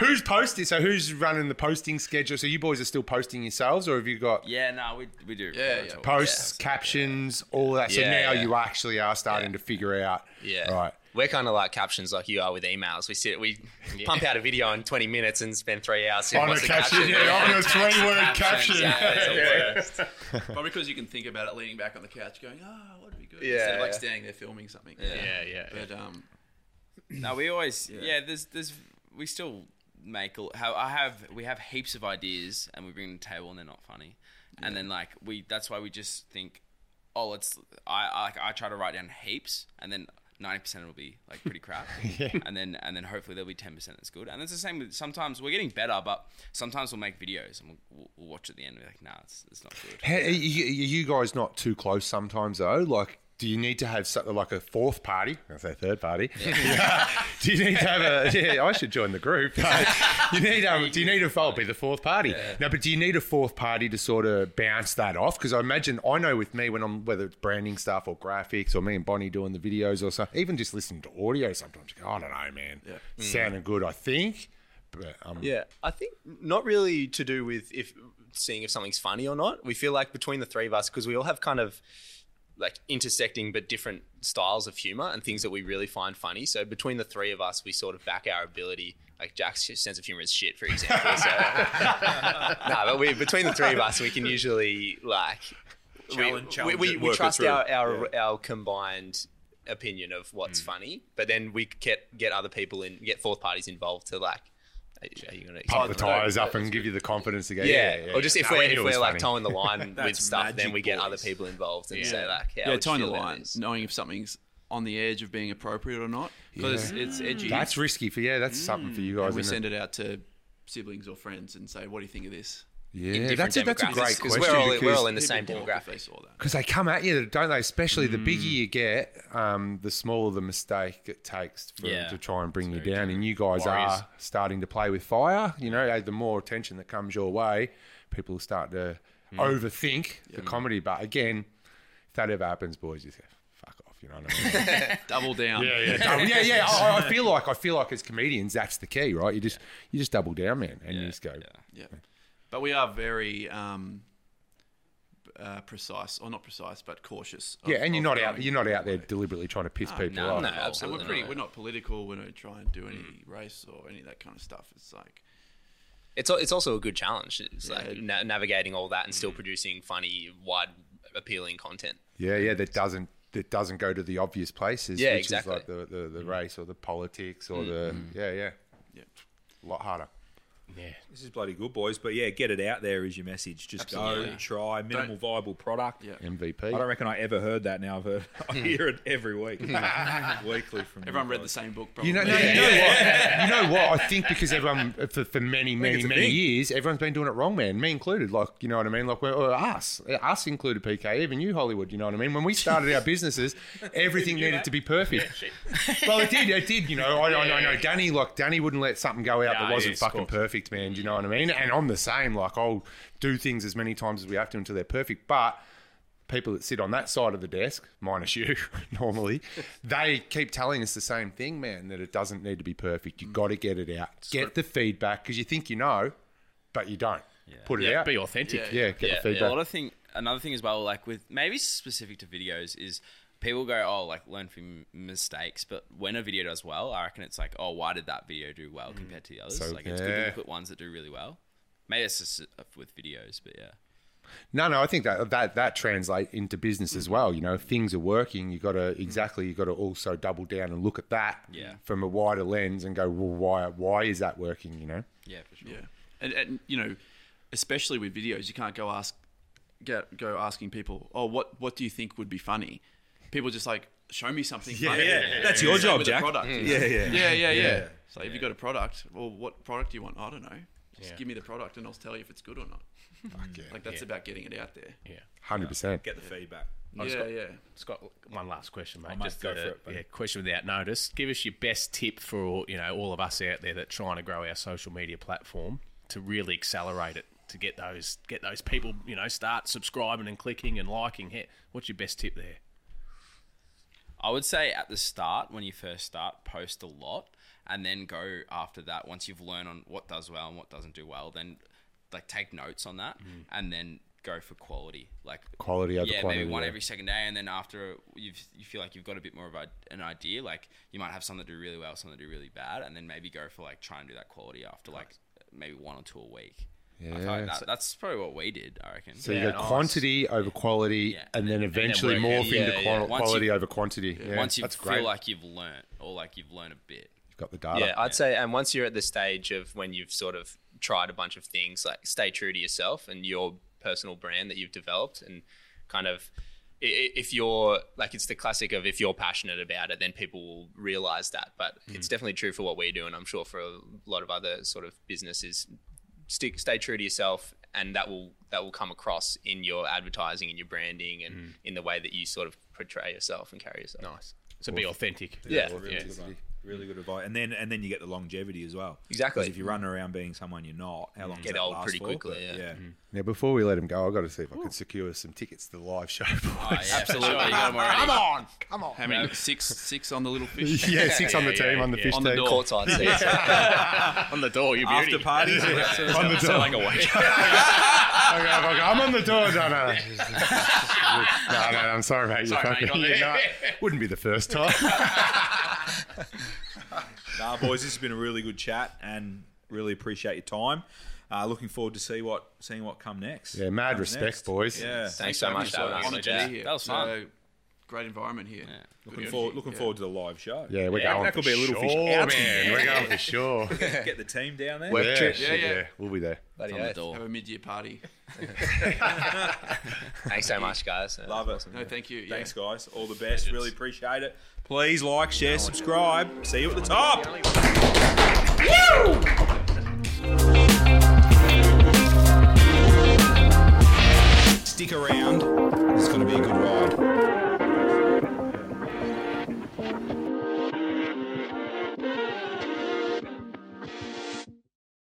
Who's posting? So who's running the posting schedule? So you boys are still posting yourselves, or have you got Yeah, no, we, we do. Yeah, yeah. talk. posts, captions, all that? So Yeah, now yeah. you actually are starting Yeah. to figure out. Yeah. Right. We're kind of like captions like you are with emails. We sit, we [laughs] pump out a video in 20 minutes and spend three hours. On a what's the caption, yeah, on a three-word caption. Yeah, that's the worst. [laughs] Probably because you can think about it leaning back on the couch, going, "Ah, what would be good?" Yeah, Instead of like standing there filming something. Yeah, yeah. But um, No, we always yeah. There's there's we still make a- how I have we have heaps of ideas and we bring them to the table and they're not funny, and then like we that's why we just think, oh let's I I, I try to write down heaps and then. Ninety percent will be like pretty crap, [laughs] and then and then hopefully there'll be ten percent that's good. And it's the same with sometimes we're getting better, but sometimes we'll make videos and we'll, we'll, watch at the end and be like, nah, it's, it's not good. Hey, you, are you guys not too close sometimes though? Like, do you need to have something like a fourth party? I say third party. [laughs] [laughs] do you need to have a? Yeah, I should join the group. [laughs] you need um, Do you need a? I'll be the fourth party. No, but do you need a fourth party to sort of bounce that off? Because I imagine I know with me when I'm whether it's branding stuff or graphics or me and Bonnie doing the videos or something, even just listening to audio sometimes. You go, I don't know, man. Yeah. Sounding good, I think. But um, Yeah, I think not really to do with if seeing if something's funny or not. We feel like between the three of us, because we all have kind of like intersecting but different styles of humor and things that we really find funny. So between the three of us, we sort of back our ability. Like Jack's sense of humor is shit, for example. So, [laughs] no, but we between the three of us, we can usually like Challenge- we, challenge we, it, we trust our our, our combined opinion of what's mm. funny, but then we get get other people in, get fourth parties involved to like. Are you gonna pump the tires up and give you the confidence to go. Yeah, yeah, or just if No, we're if we're like funny. towing the line [laughs] with stuff, then we get boys. other people involved and say like, how yeah, would you towing the feel line, knowing if something's on the edge of being appropriate or not, because it's edgy. That's risky for yeah. That's something for you mm. guys. and we send it? it out to siblings or friends and say, "What do you think of this?" Yeah, different that's a, that's a demographics, great 'cause question. we're all- we're all in the same be demographic. They saw. Because they come at you, don't they? Especially the bigger you get, um, the smaller the mistake it takes for Yeah. to try and bring you down. true. And you guys Warriors. are starting to play with fire. You know, the more attention that comes your way, people start to overthink the comedy. But again, if that ever happens, boys, you say, fuck off. You know what I mean? [laughs] Double down. yeah, yeah, [laughs] double- yeah, yeah. I, I feel like I feel like as comedians, that's the key, right? You just you just double down, man, and you just go. Yeah. But we are very um, uh, precise, or not precise, but cautious. of- Yeah, and you're not out. you're not out there way. deliberately trying to piss No, people no, off. no, And absolutely we're pretty. not. We're not political. We don't try and do any race or any of that kind of stuff. It's like it's al- it's also a good challenge. It's like na- navigating all that and Mm. still producing funny, wide, appealing content. Yeah, yeah, that doesn't that doesn't go to the obvious places. Yeah, which exactly. is like the, the, the race or the politics or the yeah, yeah, Yeah. a lot harder. Yeah. This is bloody good, boys. But yeah, get it out there is your message. Just go, try, minimal viable product. Yeah. MVP. I don't reckon I ever heard that. Now I've heard, [laughs] I hear it every week, [laughs] [laughs] weekly from you Everyone read the same book. Probably. You know, no, you know what? You know what? I think because everyone for, for many, many, many thing. years, everyone's been doing it wrong, man. Me included. Like, you know what I mean? Like, we're, or uh, us, uh, us included, PK. Even you, Hollywood. You know what I mean? When we started our businesses, everything needed to be perfect. well, it did. It did. You know, I, I know. I know. Danny, like, Danny wouldn't let something go out that wasn't yes, fucking course. Perfect, man. Do you know what I mean? And I'm the same. Like, I'll do things as many times as we have to until they're perfect, but people that sit on that side of the desk, minus you [laughs] normally, they keep telling us the same thing, man, that it doesn't need to be perfect. You've mm. got to get it out. Get the feedback because you think you know, but you don't. Put it Yeah, out. be authentic. Yeah, get the Yeah, feedback. a lot of thing. Another thing as well, like with maybe specific to videos, is people go, "Oh, like learn from mistakes." But when a video does well, I reckon it's like, "Oh, why did that video do well compared to the others?" So, like it's good to look at ones that do really well. Maybe it's just uh, with videos, but yeah. No, no, I think that that that translate into business as well. You know, if things are working, you got to exactly you got to also double down and look at that Yeah. from a wider lens and go, well, why why is that working? You know, Yeah, for sure. Yeah, and, and you know, especially with videos, you can't go ask, get go asking people, oh, what what do you think would be funny? People just like show me something. funny. yeah. That's your Same job, Jack. Product. Mm. Yeah, yeah. yeah, yeah, yeah. Yeah. So if you got a product, well, what product do you want? I don't know. Just give me the product, and I'll tell you if it's good or not. Like that's about getting it out there. Yeah. hundred percent. Get the feedback. Yeah, yeah. Scott, one last question, mate. mate, Just go uh, for it, buddy. yeah, question without notice. Give us your best tip for you know all of us out there that trying to grow our social media platform to really accelerate it to get those get those people you know start subscribing and clicking and liking. Hey, what's your best tip there? I would say at the start, when you first start, post a lot, and then go after that. Once you've learned on what does well and what doesn't do well, then like take notes on that, mm. and then go for quality. Like Quality over yeah, quantity, maybe one yeah. every second day, and then after you've you feel like you've got a bit more of a, an idea. Like you might have some that do really well, some that do really bad, and then maybe go for like try and do that quality after like maybe one or two a week. I like Yeah. that, that's probably what we did. I reckon. So you go nice. quantity over quality, Yeah. and then eventually work morph out- into yeah, qual- quality you- over quantity. Yeah, Once you that's feel great. like you've learnt or like you've learned a bit. You've got the data. Yeah, I'd say, and once you're at the stage of when you've sort of tried a bunch of things, like stay true to yourself and your personal brand that you've developed, and kind of, i- i- if you're like, it's the classic of if you're passionate about it, then people will realize that. But hmm. it's definitely true for what we do, and I'm sure for a lot of other sort of businesses, stick, stay true to yourself, and that will that will come across in your advertising, in your branding, and mm. in the way that you sort of portray yourself and carry yourself. Nice. So be authentic. Yeah. Really, Yeah. Good one. really good advice. And then and then you get the longevity as well. Exactly. 'Cause if you're running around being someone you're not, how long does Get that old last pretty for? quickly, But, yeah. Mm-hmm. Now, before we let him go, I've got to see if I can secure some tickets to the live show. [laughs] boys. Oh, yeah, absolutely. You got 'em already. Come on, come on. How many? Six, six on the little fish. Yeah, six on the Yeah, team, yeah, on the yeah. fish On the team. door. Courtside seats. [laughs] On the door, you beauty. After parties. [laughs] on the door. Selling a wage. Okay, okay, I'm on the door, no, no. no, no, I'm sorry, mate. You're Sorry, mate, fucking, you're on yeah, no, wouldn't be the first time. [laughs] Nah, boys, this has been a really good chat, and really appreciate your time. Uh, looking forward to see what seeing what come next. Yeah, mad Comes respect, next. boys. Yeah, Thanks so much for having us. Honoured to Yeah. be here. That was fun. So, great environment here. Good looking energy. forward looking Yeah. forward to the live show. Yeah, we're Yeah, going that could be a little sure, fish outing. man. We're going for sure. [laughs] Get the team down there. Work yeah, trip. yeah, yeah, We'll be there. Bloody on the door. Have a mid-year party. [laughs] Thanks so much, guys. Love it. No, thank you. Thanks, yeah. guys. All the best. Really appreciate it. Please like, share, subscribe. See you at the top. Stick around. It's going to be a good ride.